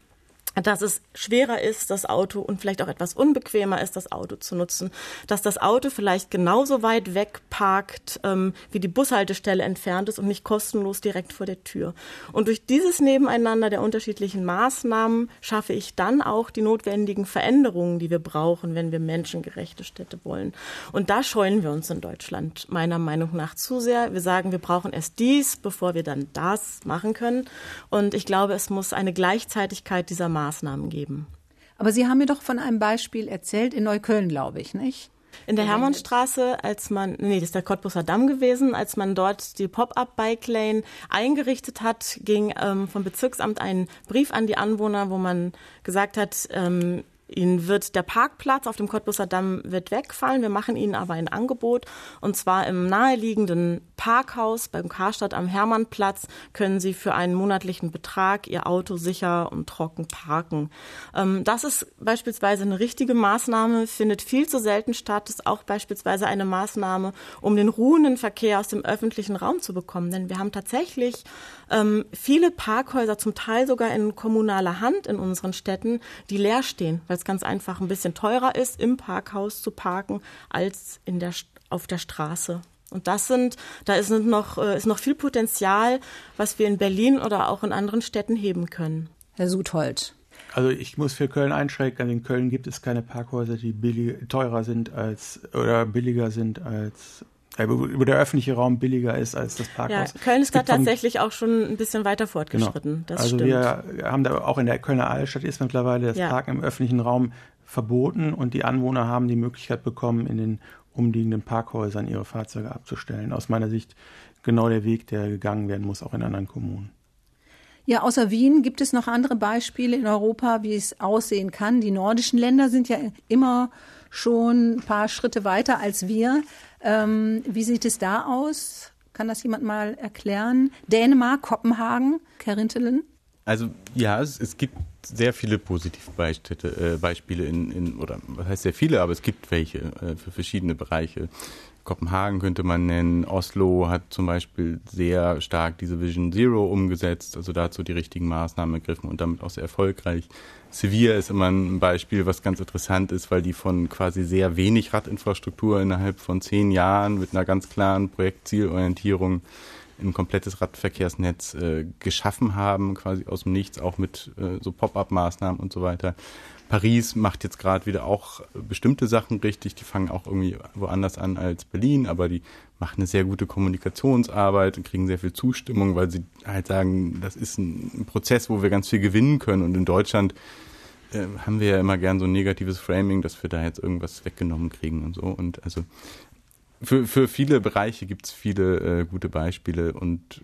dass es schwerer ist, das Auto und vielleicht auch etwas unbequemer ist, das Auto zu nutzen, dass das Auto vielleicht genauso weit weg parkt, ähm, wie die Bushaltestelle entfernt ist und nicht kostenlos direkt vor der Tür. Und durch dieses Nebeneinander der unterschiedlichen Maßnahmen schaffe ich dann auch die notwendigen Veränderungen, die wir brauchen, wenn wir menschengerechte Städte wollen. Und da scheuen wir uns in Deutschland meiner Meinung nach zu sehr. Wir sagen, wir brauchen erst dies, bevor wir dann das machen können. Und ich glaube, es muss eine Gleichzeitigkeit dieser Maßnahmen Maßnahmen geben. Aber Sie haben mir doch von einem Beispiel erzählt, in Neukölln, glaube ich, nicht? In der Hermannstraße, als man, nee, das ist der Cottbusser Damm gewesen, als man dort die Pop-up-Bike-Lane eingerichtet hat, ging ähm, vom Bezirksamt ein Brief an die Anwohner, wo man gesagt hat, ähm, Ihnen wird der Parkplatz auf dem Cottbusser Damm wird wegfallen. Wir machen Ihnen aber ein Angebot. Und zwar im naheliegenden Parkhaus beim Karstadt am Hermannplatz können Sie für einen monatlichen Betrag Ihr Auto sicher und trocken parken. Ähm, das ist beispielsweise eine richtige Maßnahme, findet viel zu selten statt. Ist auch beispielsweise eine Maßnahme, um den ruhenden Verkehr aus dem öffentlichen Raum zu bekommen. Denn wir haben tatsächlich ähm, viele Parkhäuser, zum Teil sogar in kommunaler Hand in unseren Städten, die leer stehen, weil es ganz einfach ein bisschen teurer ist, im Parkhaus zu parken, als in der, auf der Straße. Und das sind, da ist noch, äh, ist noch viel Potenzial, was wir in Berlin oder auch in anderen Städten heben können. Herr Suthold. Also ich muss für Köln einschränken. Also in Köln gibt es keine Parkhäuser, die billig, teurer sind als oder billiger sind als wo der öffentliche Raum billiger ist als das Parkhaus. Ja, Köln ist da tatsächlich auch schon ein bisschen weiter fortgeschritten. Genau. also stimmt. wir haben da auch in der Kölner Altstadt ist mittlerweile das ja. Parken im öffentlichen Raum verboten und die Anwohner haben die Möglichkeit bekommen, in den umliegenden Parkhäusern ihre Fahrzeuge abzustellen. Aus meiner Sicht genau der Weg, der gegangen werden muss, auch in anderen Kommunen. Ja, außer Wien gibt es noch andere Beispiele in Europa, wie es aussehen kann. Die nordischen Länder sind ja immer schon ein paar Schritte weiter als wir. Ähm, wie sieht es da aus? Kann das jemand mal erklären? Dänemark, Kopenhagen, Kerintelen? Also ja, es, es gibt sehr viele Positivbeispiele äh, Beispiele in, in, oder was heißt sehr viele, aber es gibt welche äh, für verschiedene Bereiche. Kopenhagen könnte man nennen. Oslo hat zum Beispiel sehr stark diese Vision Zero umgesetzt, also dazu die richtigen Maßnahmen ergriffen und damit auch sehr erfolgreich. Sevilla ist immer ein Beispiel, was ganz interessant ist, weil die von quasi sehr wenig Radinfrastruktur innerhalb von zehn Jahren mit einer ganz klaren Projektzielorientierung ein komplettes Radverkehrsnetz äh, geschaffen haben, quasi aus dem Nichts, auch mit äh, so Pop-up-Maßnahmen und so weiter. Paris macht jetzt gerade wieder auch bestimmte Sachen richtig. Die fangen auch irgendwie woanders an als Berlin, aber die machen eine sehr gute Kommunikationsarbeit und kriegen sehr viel Zustimmung, weil sie halt sagen, das ist ein Prozess, wo wir ganz viel gewinnen können. Und in Deutschland äh, haben wir ja immer gern so ein negatives Framing, dass wir da jetzt irgendwas weggenommen kriegen und so. Und also für, für viele Bereiche gibt es viele äh, gute Beispiele und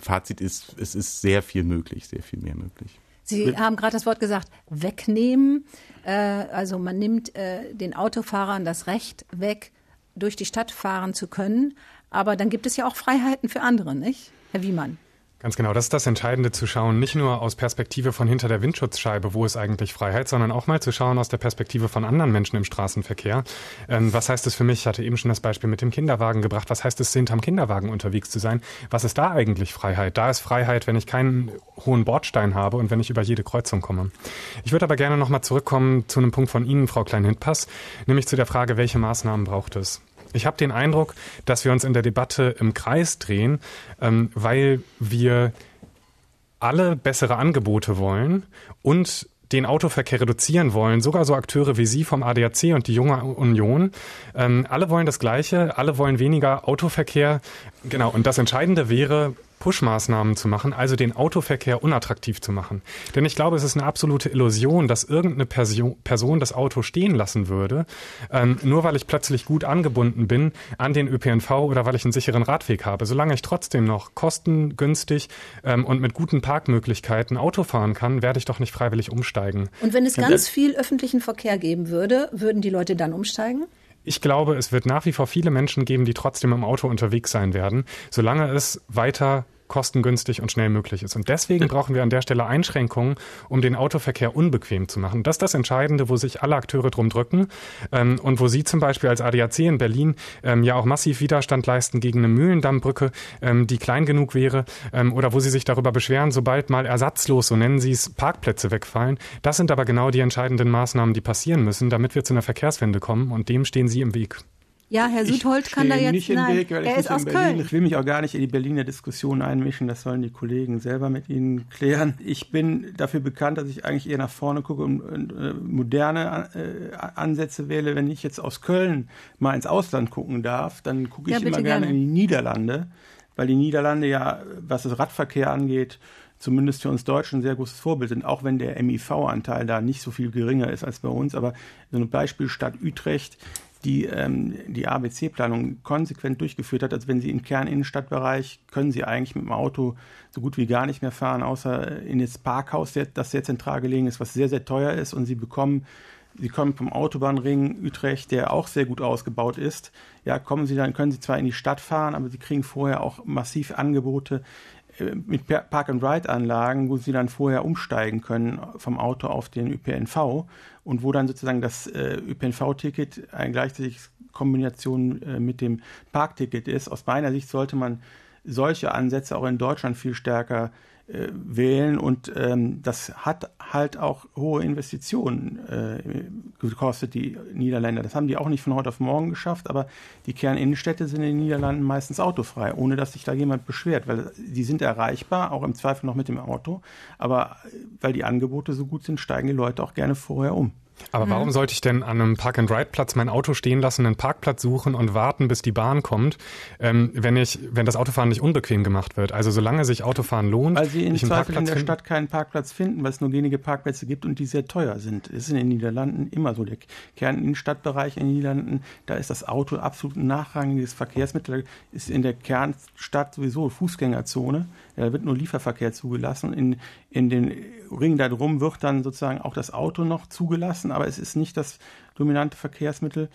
Fazit ist, es ist sehr viel möglich, sehr viel mehr möglich. Sie haben gerade das Wort gesagt, wegnehmen. Äh, also man nimmt äh, den Autofahrern das Recht weg, durch die Stadt fahren zu können. Aber dann gibt es ja auch Freiheiten für andere, nicht? Herr Wiemann. Ganz genau, das ist das Entscheidende zu schauen, nicht nur aus Perspektive von hinter der Windschutzscheibe, wo ist eigentlich Freiheit, sondern auch mal zu schauen aus der Perspektive von anderen Menschen im Straßenverkehr. Ähm, was heißt es für mich? Ich hatte eben schon das Beispiel mit dem Kinderwagen gebracht. Was heißt es, hinterm Kinderwagen unterwegs zu sein? Was ist da eigentlich Freiheit? Da ist Freiheit, wenn ich keinen hohen Bordstein habe und wenn ich über jede Kreuzung komme. Ich würde aber gerne nochmal zurückkommen zu einem Punkt von Ihnen, Frau Klein-Hindpass, nämlich zu der Frage, welche Maßnahmen braucht es? Ich habe den Eindruck, dass wir uns in der Debatte im Kreis drehen, ähm, weil wir alle bessere Angebote wollen und den Autoverkehr reduzieren wollen, sogar so Akteure wie Sie vom ADAC und die Junge Union. Ähm, alle wollen das Gleiche, alle wollen weniger Autoverkehr. Genau, und das Entscheidende wäre, Push-Maßnahmen zu machen, also den Autoverkehr unattraktiv zu machen. Denn ich glaube, es ist eine absolute Illusion, dass irgendeine Person, Person das Auto stehen lassen würde, ähm, nur weil ich plötzlich gut angebunden bin an den ÖPNV oder weil ich einen sicheren Radweg habe. Solange ich trotzdem noch kostengünstig ähm, und mit guten Parkmöglichkeiten Auto fahren kann, werde ich doch nicht freiwillig umsteigen. Und wenn es ganz viel öffentlichen Verkehr geben würde, würden die Leute dann umsteigen? Ich glaube, es wird nach wie vor viele Menschen geben, die trotzdem im Auto unterwegs sein werden, solange es weiter kostengünstig und schnell möglich ist. Und deswegen brauchen wir an der Stelle Einschränkungen, um den Autoverkehr unbequem zu machen. Das ist das Entscheidende, wo sich alle Akteure drum drücken ähm, und wo Sie zum Beispiel als ADAC in Berlin ähm, ja auch massiv Widerstand leisten gegen eine Mühlendammbrücke, ähm, die klein genug wäre ähm, oder wo Sie sich darüber beschweren, sobald mal ersatzlos, so nennen Sie es, Parkplätze wegfallen. Das sind aber genau die entscheidenden Maßnahmen, die passieren müssen, damit wir zu einer Verkehrswende kommen und dem stehen Sie im Weg. Ja, Herr Südholt kann da jetzt nicht nein, Weg, er ist aus Berlin. Köln. Ich will mich auch gar nicht in die Berliner Diskussion einmischen. Das sollen die Kollegen selber mit Ihnen klären. Ich bin dafür bekannt, dass ich eigentlich eher nach vorne gucke und, äh, moderne äh, Ansätze wähle. Wenn ich jetzt aus Köln mal ins Ausland gucken darf, dann gucke ich ja, immer gerne in die Niederlande, weil die Niederlande ja, was das Radverkehr angeht, zumindest für uns Deutschen ein sehr großes Vorbild sind, auch wenn der MIV-Anteil da nicht so viel geringer ist als bei uns. Aber so ein Beispiel Stadt Utrecht, die ähm, die ABC-Planung konsequent durchgeführt hat. Also wenn Sie im Kerninnenstadtbereich können Sie eigentlich mit dem Auto so gut wie gar nicht mehr fahren, außer in das Parkhaus, das sehr zentral gelegen ist, was sehr, sehr teuer ist. Und Sie bekommen, Sie kommen vom Autobahnring Utrecht, der auch sehr gut ausgebaut ist. Ja, kommen Sie dann, können Sie zwar in die Stadt fahren, aber Sie kriegen vorher auch massiv Angebote äh, mit Park-and-Ride-Anlagen, wo sie dann vorher umsteigen können vom Auto auf den ÖPNV und wo dann sozusagen das äh, ÖPNV-Ticket eine gleichzeitige Kombination äh, mit dem Parkticket ist. Aus meiner Sicht sollte man solche Ansätze auch in Deutschland viel stärker äh, wählen und ähm, das hat halt auch hohe Investitionen äh, gekostet, die Niederländer. Das haben die auch nicht von heute auf morgen geschafft, aber die Kerninnenstädte sind in den Niederlanden meistens autofrei, ohne dass sich da jemand beschwert, weil die sind erreichbar, auch im Zweifel noch mit dem Auto, aber weil die Angebote so gut sind, steigen die Leute auch gerne vorher um. Aber mhm. warum sollte ich denn an einem Park-and-Ride-Platz mein Auto stehen lassen, einen Parkplatz suchen und warten, bis die Bahn kommt, ähm, wenn ich, wenn das Autofahren nicht unbequem gemacht wird? Also solange sich Autofahren lohnt, weil sie in Zweifel in der finden. Stadt keinen Parkplatz finden, weil es nur wenige Parkplätze gibt und die sehr teuer sind. Das ist in den Niederlanden immer so. Der Kerninnenstadtbereich in den Niederlanden, da ist das Auto absolut ein nachrangiges Verkehrsmittel. Ist in der Kernstadt sowieso Fußgängerzone. Da wird nur Lieferverkehr zugelassen. In, in den Ring da drum wird dann sozusagen auch das Auto noch zugelassen, aber es ist nicht das dominante Verkehrsmittel.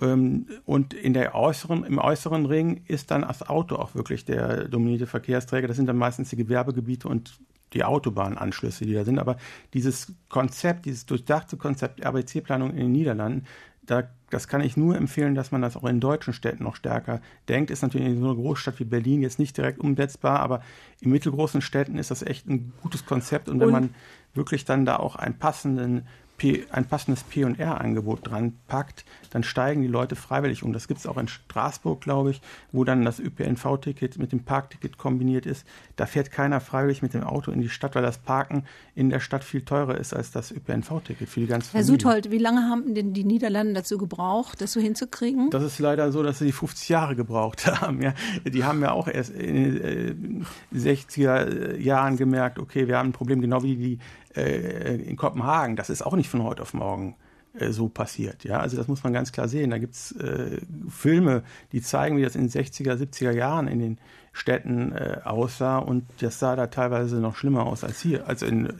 Ähm, und in der äußeren, im äußeren Ring ist dann das Auto auch wirklich der dominierte Verkehrsträger. Das sind dann meistens die Gewerbegebiete und die Autobahnanschlüsse, die da sind. Aber dieses Konzept, dieses durchdachte Konzept RBC-Planung in den Niederlanden, da, das kann ich nur empfehlen, dass man das auch in deutschen Städten noch stärker denkt. Ist natürlich in so einer Großstadt wie Berlin jetzt nicht direkt umsetzbar, aber in mittelgroßen Städten ist das echt ein gutes Konzept. Und wenn und man wirklich dann da auch einen passenden P, ein passendes P&R-Angebot dran packt, dann steigen die Leute freiwillig um. Das gibt es auch in Straßburg, glaube ich, wo dann das ÖPNV-Ticket mit dem Parkticket kombiniert ist. Da fährt keiner freiwillig mit dem Auto in die Stadt, weil das Parken in der Stadt viel teurer ist als das ÖPNV-Ticket für die ganze Herr Familie. Suthold, wie lange haben denn die Niederlande dazu gebraucht, das so hinzukriegen? Das ist leider so, dass sie 50 Jahre gebraucht haben. Ja. Die haben ja auch erst in den 60er Jahren gemerkt, okay, wir haben ein Problem, genau wie die äh, in Kopenhagen, das ist auch nicht von heute auf morgen äh, so passiert. Ja, also das muss man ganz klar sehen. Da gibt es äh, Filme, die zeigen, wie das in den 60er, 70er Jahren in den Städten äh, aussah und das sah da teilweise noch schlimmer aus als hier, als in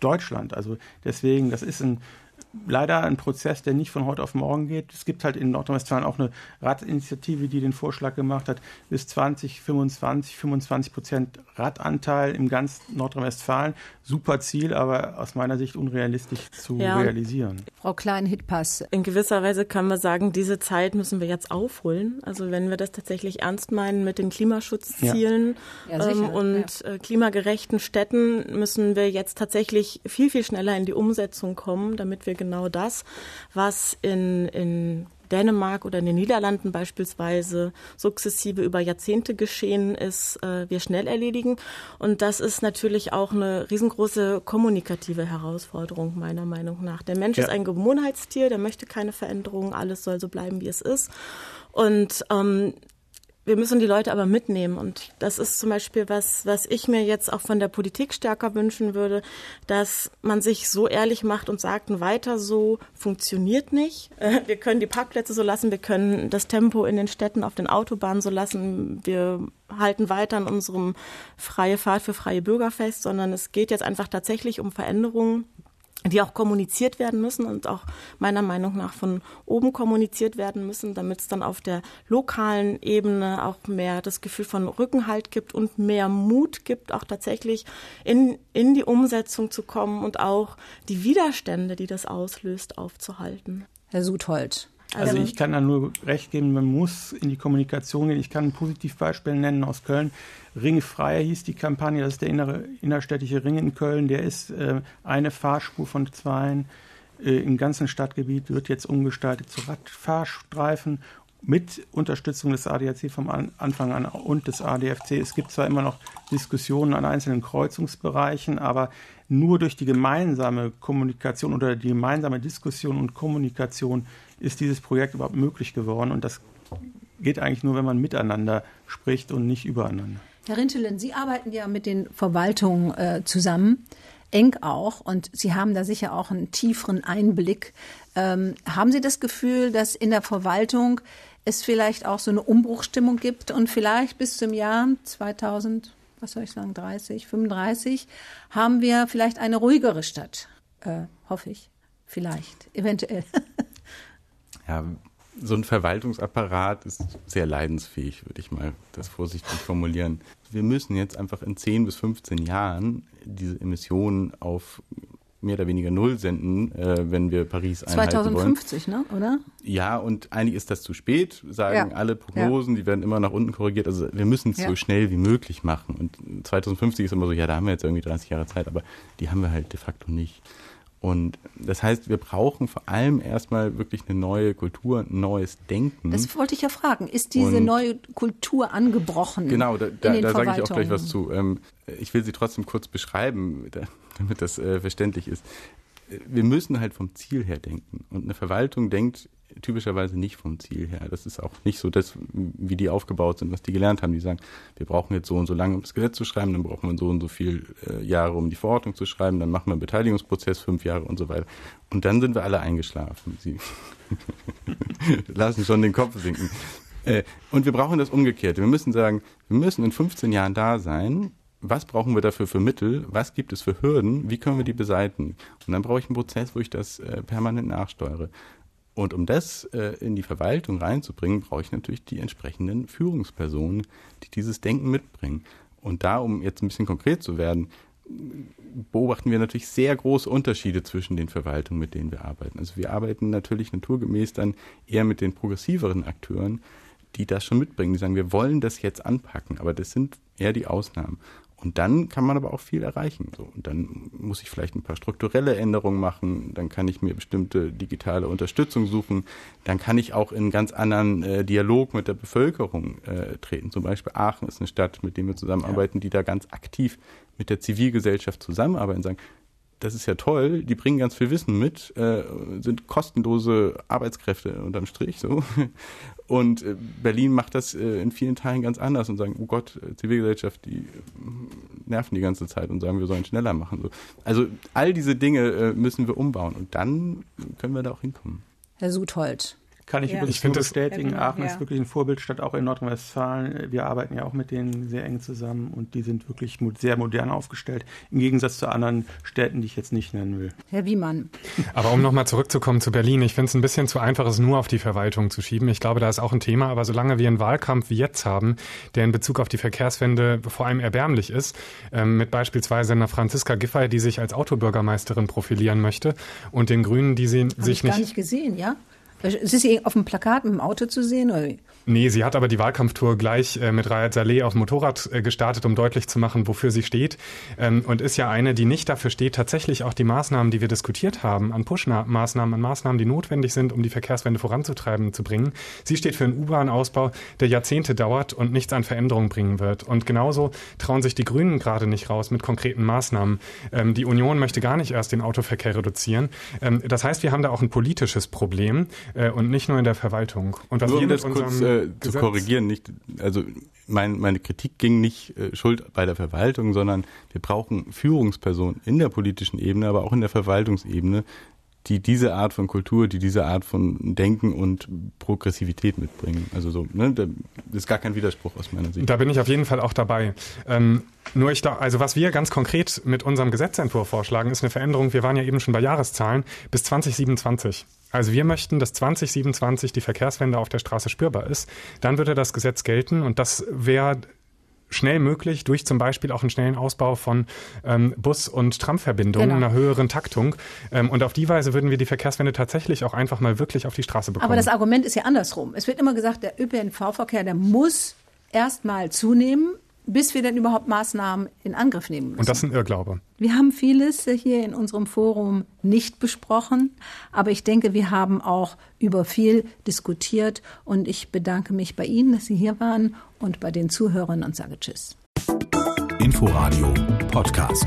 Deutschland. Also deswegen, das ist ein leider ein Prozess, der nicht von heute auf morgen geht. Es gibt halt in Nordrhein-Westfalen auch eine Radinitiative, die den Vorschlag gemacht hat, bis 2025 25 Prozent Radanteil im ganzen Nordrhein-Westfalen. Super Ziel, aber aus meiner Sicht unrealistisch zu ja. realisieren. Frau Klein-Hitpass. In gewisser Weise kann man sagen, diese Zeit müssen wir jetzt aufholen. Also wenn wir das tatsächlich ernst meinen mit den Klimaschutzzielen ja. Ja, ähm, und äh, klimagerechten Städten, müssen wir jetzt tatsächlich viel, viel schneller in die Umsetzung kommen, damit wir genau das, was in, in Dänemark oder in den Niederlanden beispielsweise sukzessive über Jahrzehnte geschehen ist, äh, wir schnell erledigen. Und das ist natürlich auch eine riesengroße kommunikative Herausforderung meiner Meinung nach. Der Mensch ja. ist ein Gewohnheitstier, der möchte keine Veränderungen, alles soll so bleiben, wie es ist. Und ähm, wir müssen die Leute aber mitnehmen. Und das ist zum Beispiel was, was ich mir jetzt auch von der Politik stärker wünschen würde, dass man sich so ehrlich macht und sagt, weiter so funktioniert nicht. Wir können die Parkplätze so lassen, wir können das Tempo in den Städten auf den Autobahnen so lassen, wir halten weiter an unserem freie Fahrt für freie Bürger fest, sondern es geht jetzt einfach tatsächlich um Veränderungen die auch kommuniziert werden müssen und auch meiner Meinung nach von oben kommuniziert werden müssen, damit es dann auf der lokalen Ebene auch mehr das Gefühl von Rückenhalt gibt und mehr Mut gibt, auch tatsächlich in, in die Umsetzung zu kommen und auch die Widerstände, die das auslöst, aufzuhalten. Herr Suthold. Also ich kann da nur recht geben, man muss in die Kommunikation gehen. Ich kann ein Positivbeispiel nennen aus Köln. Ringfrei hieß die Kampagne, das ist der innere, innerstädtische Ring in Köln. Der ist äh, eine Fahrspur von zweien äh, im ganzen Stadtgebiet, wird jetzt umgestaltet zu Radfahrstreifen mit Unterstützung des ADAC vom Anfang an und des ADFC. Es gibt zwar immer noch Diskussionen an einzelnen Kreuzungsbereichen, aber nur durch die gemeinsame Kommunikation oder die gemeinsame Diskussion und Kommunikation ist dieses Projekt überhaupt möglich geworden. Und das geht eigentlich nur, wenn man miteinander spricht und nicht übereinander. Herr Rintelen, Sie arbeiten ja mit den Verwaltungen äh, zusammen, eng auch, und Sie haben da sicher auch einen tieferen Einblick. Ähm, haben Sie das Gefühl, dass in der Verwaltung es vielleicht auch so eine Umbruchstimmung gibt und vielleicht bis zum Jahr 2000, was soll ich sagen, 30, 35, haben wir vielleicht eine ruhigere Stadt? Äh, hoffe ich. Vielleicht, eventuell. ja, so ein Verwaltungsapparat ist sehr leidensfähig, würde ich mal das vorsichtig formulieren. Wir müssen jetzt einfach in 10 bis 15 Jahren diese Emissionen auf mehr oder weniger null senden, äh, wenn wir Paris einhalten 2050, wollen. ne, oder? Ja, und eigentlich ist das zu spät, sagen ja. alle Prognosen, ja. die werden immer nach unten korrigiert. Also wir müssen es ja. so schnell wie möglich machen. Und 2050 ist immer so, ja, da haben wir jetzt irgendwie 30 Jahre Zeit, aber die haben wir halt de facto nicht. Und das heißt, wir brauchen vor allem erstmal wirklich eine neue Kultur, ein neues Denken. Das wollte ich ja fragen. Ist diese und neue Kultur angebrochen? Genau, da, da, da sage ich auch gleich was zu. Ähm, ich will sie trotzdem kurz beschreiben, damit das äh, verständlich ist. wir müssen halt vom Ziel her denken. Und eine Verwaltung denkt typischerweise nicht vom Ziel her. Das ist auch nicht so das, wie die aufgebaut sind, was die gelernt haben. Die sagen, wir brauchen jetzt so und so lange, um das Gesetz zu schreiben, dann brauchen wir so und so viel äh, Jahre, um die Verordnung zu schreiben, dann machen wir einen Beteiligungsprozess, fünf Jahre und so weiter. Und dann sind wir alle eingeschlafen. Sie lassen schon den Kopf sinken. Äh, und wir brauchen das Umgekehrte. Wir müssen sagen, wir müssen in 15 Jahren da sein was brauchen wir dafür für Mittel, was gibt es für Hürden, wie können wir die beseitigen. Und dann brauche ich einen Prozess, wo ich das äh, permanent nachsteuere. Und um das äh, in die Verwaltung reinzubringen, brauche ich natürlich die entsprechenden Führungspersonen, die dieses Denken mitbringen. Und da, um jetzt ein bisschen konkret zu werden, beobachten wir natürlich sehr große Unterschiede zwischen den Verwaltungen, mit denen wir arbeiten. Also wir arbeiten natürlich naturgemäß dann eher mit den progressiveren Akteuren, die das schon mitbringen. Die sagen, wir wollen das jetzt anpacken, aber das sind eher die Ausnahmen. Und dann kann man aber auch viel erreichen. So. Und dann muss ich vielleicht ein paar strukturelle Änderungen machen, dann kann ich mir bestimmte digitale Unterstützung suchen, dann kann ich auch in einen ganz anderen äh, Dialog mit der Bevölkerung äh, treten. Zum Beispiel Aachen ist eine Stadt, mit der wir zusammenarbeiten, ja. die da ganz aktiv mit der Zivilgesellschaft zusammenarbeiten und sagen, das ist ja toll, die bringen ganz viel Wissen mit, äh, sind kostenlose Arbeitskräfte unterm Strich so. Und äh, Berlin macht das äh, in vielen Teilen ganz anders und sagen, oh Gott, äh, Zivilgesellschaft, die nerven die ganze Zeit und sagen, wir sollen schneller machen. So. Also all diese Dinge müssen wir umbauen und dann können wir da auch hinkommen. Herr Suthold, kann ich ja. übrigens ich nur bestätigen. Genau, Aachen ja. ist wirklich ein Vorbildstadt, auch in Nordrhein-Westfalen. Wir arbeiten ja auch mit denen sehr eng zusammen und die sind wirklich sehr modern aufgestellt, im Gegensatz zu anderen Städten, die ich jetzt nicht nennen will. Herr Wiemann. Aber um nochmal zurückzukommen zu Berlin, ich finde es ein bisschen zu einfach, es nur auf die Verwaltung zu schieben. Ich glaube, da ist auch ein Thema, aber solange wir einen Wahlkampf wie jetzt haben, der in Bezug auf die Verkehrswende vor allem erbärmlich ist, ähm, mit beispielsweise einer Franziska Giffey, die sich als Autobürgermeisterin profilieren möchte und den Grünen, die sie Hab sich ich nicht... gar nicht gesehen, ja? Ist sie auf dem Plakat mit dem Auto zu sehen? Oder? Nee, sie hat aber die Wahlkampftour gleich äh, mit Rayat Saleh auf dem Motorrad äh, gestartet, um deutlich zu machen, wofür sie steht. Ähm, und ist ja eine, die nicht dafür steht, tatsächlich auch die Maßnahmen, die wir diskutiert haben, an Push-Maßnahmen, an Maßnahmen, die notwendig sind, um die Verkehrswende voranzutreiben, zu bringen. Sie steht für einen U-Bahn-Ausbau, der Jahrzehnte dauert und nichts an Veränderung bringen wird. Und genauso trauen sich die Grünen gerade nicht raus mit konkreten Maßnahmen. Ähm, die Union möchte gar nicht erst den Autoverkehr reduzieren. Ähm, das heißt, wir haben da auch ein politisches Problem äh, und nicht nur in der Verwaltung. Und was Nur um das kurz äh, zu korrigieren, nicht, also mein, meine Kritik ging nicht äh, Schuld bei der Verwaltung, sondern wir brauchen Führungspersonen in der politischen Ebene, aber auch in der Verwaltungsebene, die diese Art von Kultur, die diese Art von Denken und Progressivität mitbringen. Also so, ne, das ist gar kein Widerspruch aus meiner Sicht. Da bin ich auf jeden Fall auch dabei. Ähm, nur ich da, also was wir ganz konkret mit unserem Gesetzentwurf vorschlagen, ist eine Veränderung. Wir waren ja eben schon bei Jahreszahlen bis 2027. Also wir möchten, dass 2027 die Verkehrswende auf der Straße spürbar ist. Dann würde das Gesetz gelten und das wäre schnell möglich durch zum Beispiel auch einen schnellen Ausbau von ähm, Bus- und Tramverbindungen, genau. einer höheren Taktung. Ähm, und auf die Weise würden wir die Verkehrswende tatsächlich auch einfach mal wirklich auf die Straße bekommen. Aber das Argument ist ja andersrum. Es wird immer gesagt, der ÖPNV-Verkehr, der muss erstmal zunehmen bis wir dann überhaupt Maßnahmen in Angriff nehmen müssen. Und das ist ein Irrglaube. Wir haben vieles hier in unserem Forum nicht besprochen, aber ich denke, wir haben auch über viel diskutiert und ich bedanke mich bei Ihnen, dass Sie hier waren und bei den Zuhörern und sage Tschüss. Inforadio Podcast.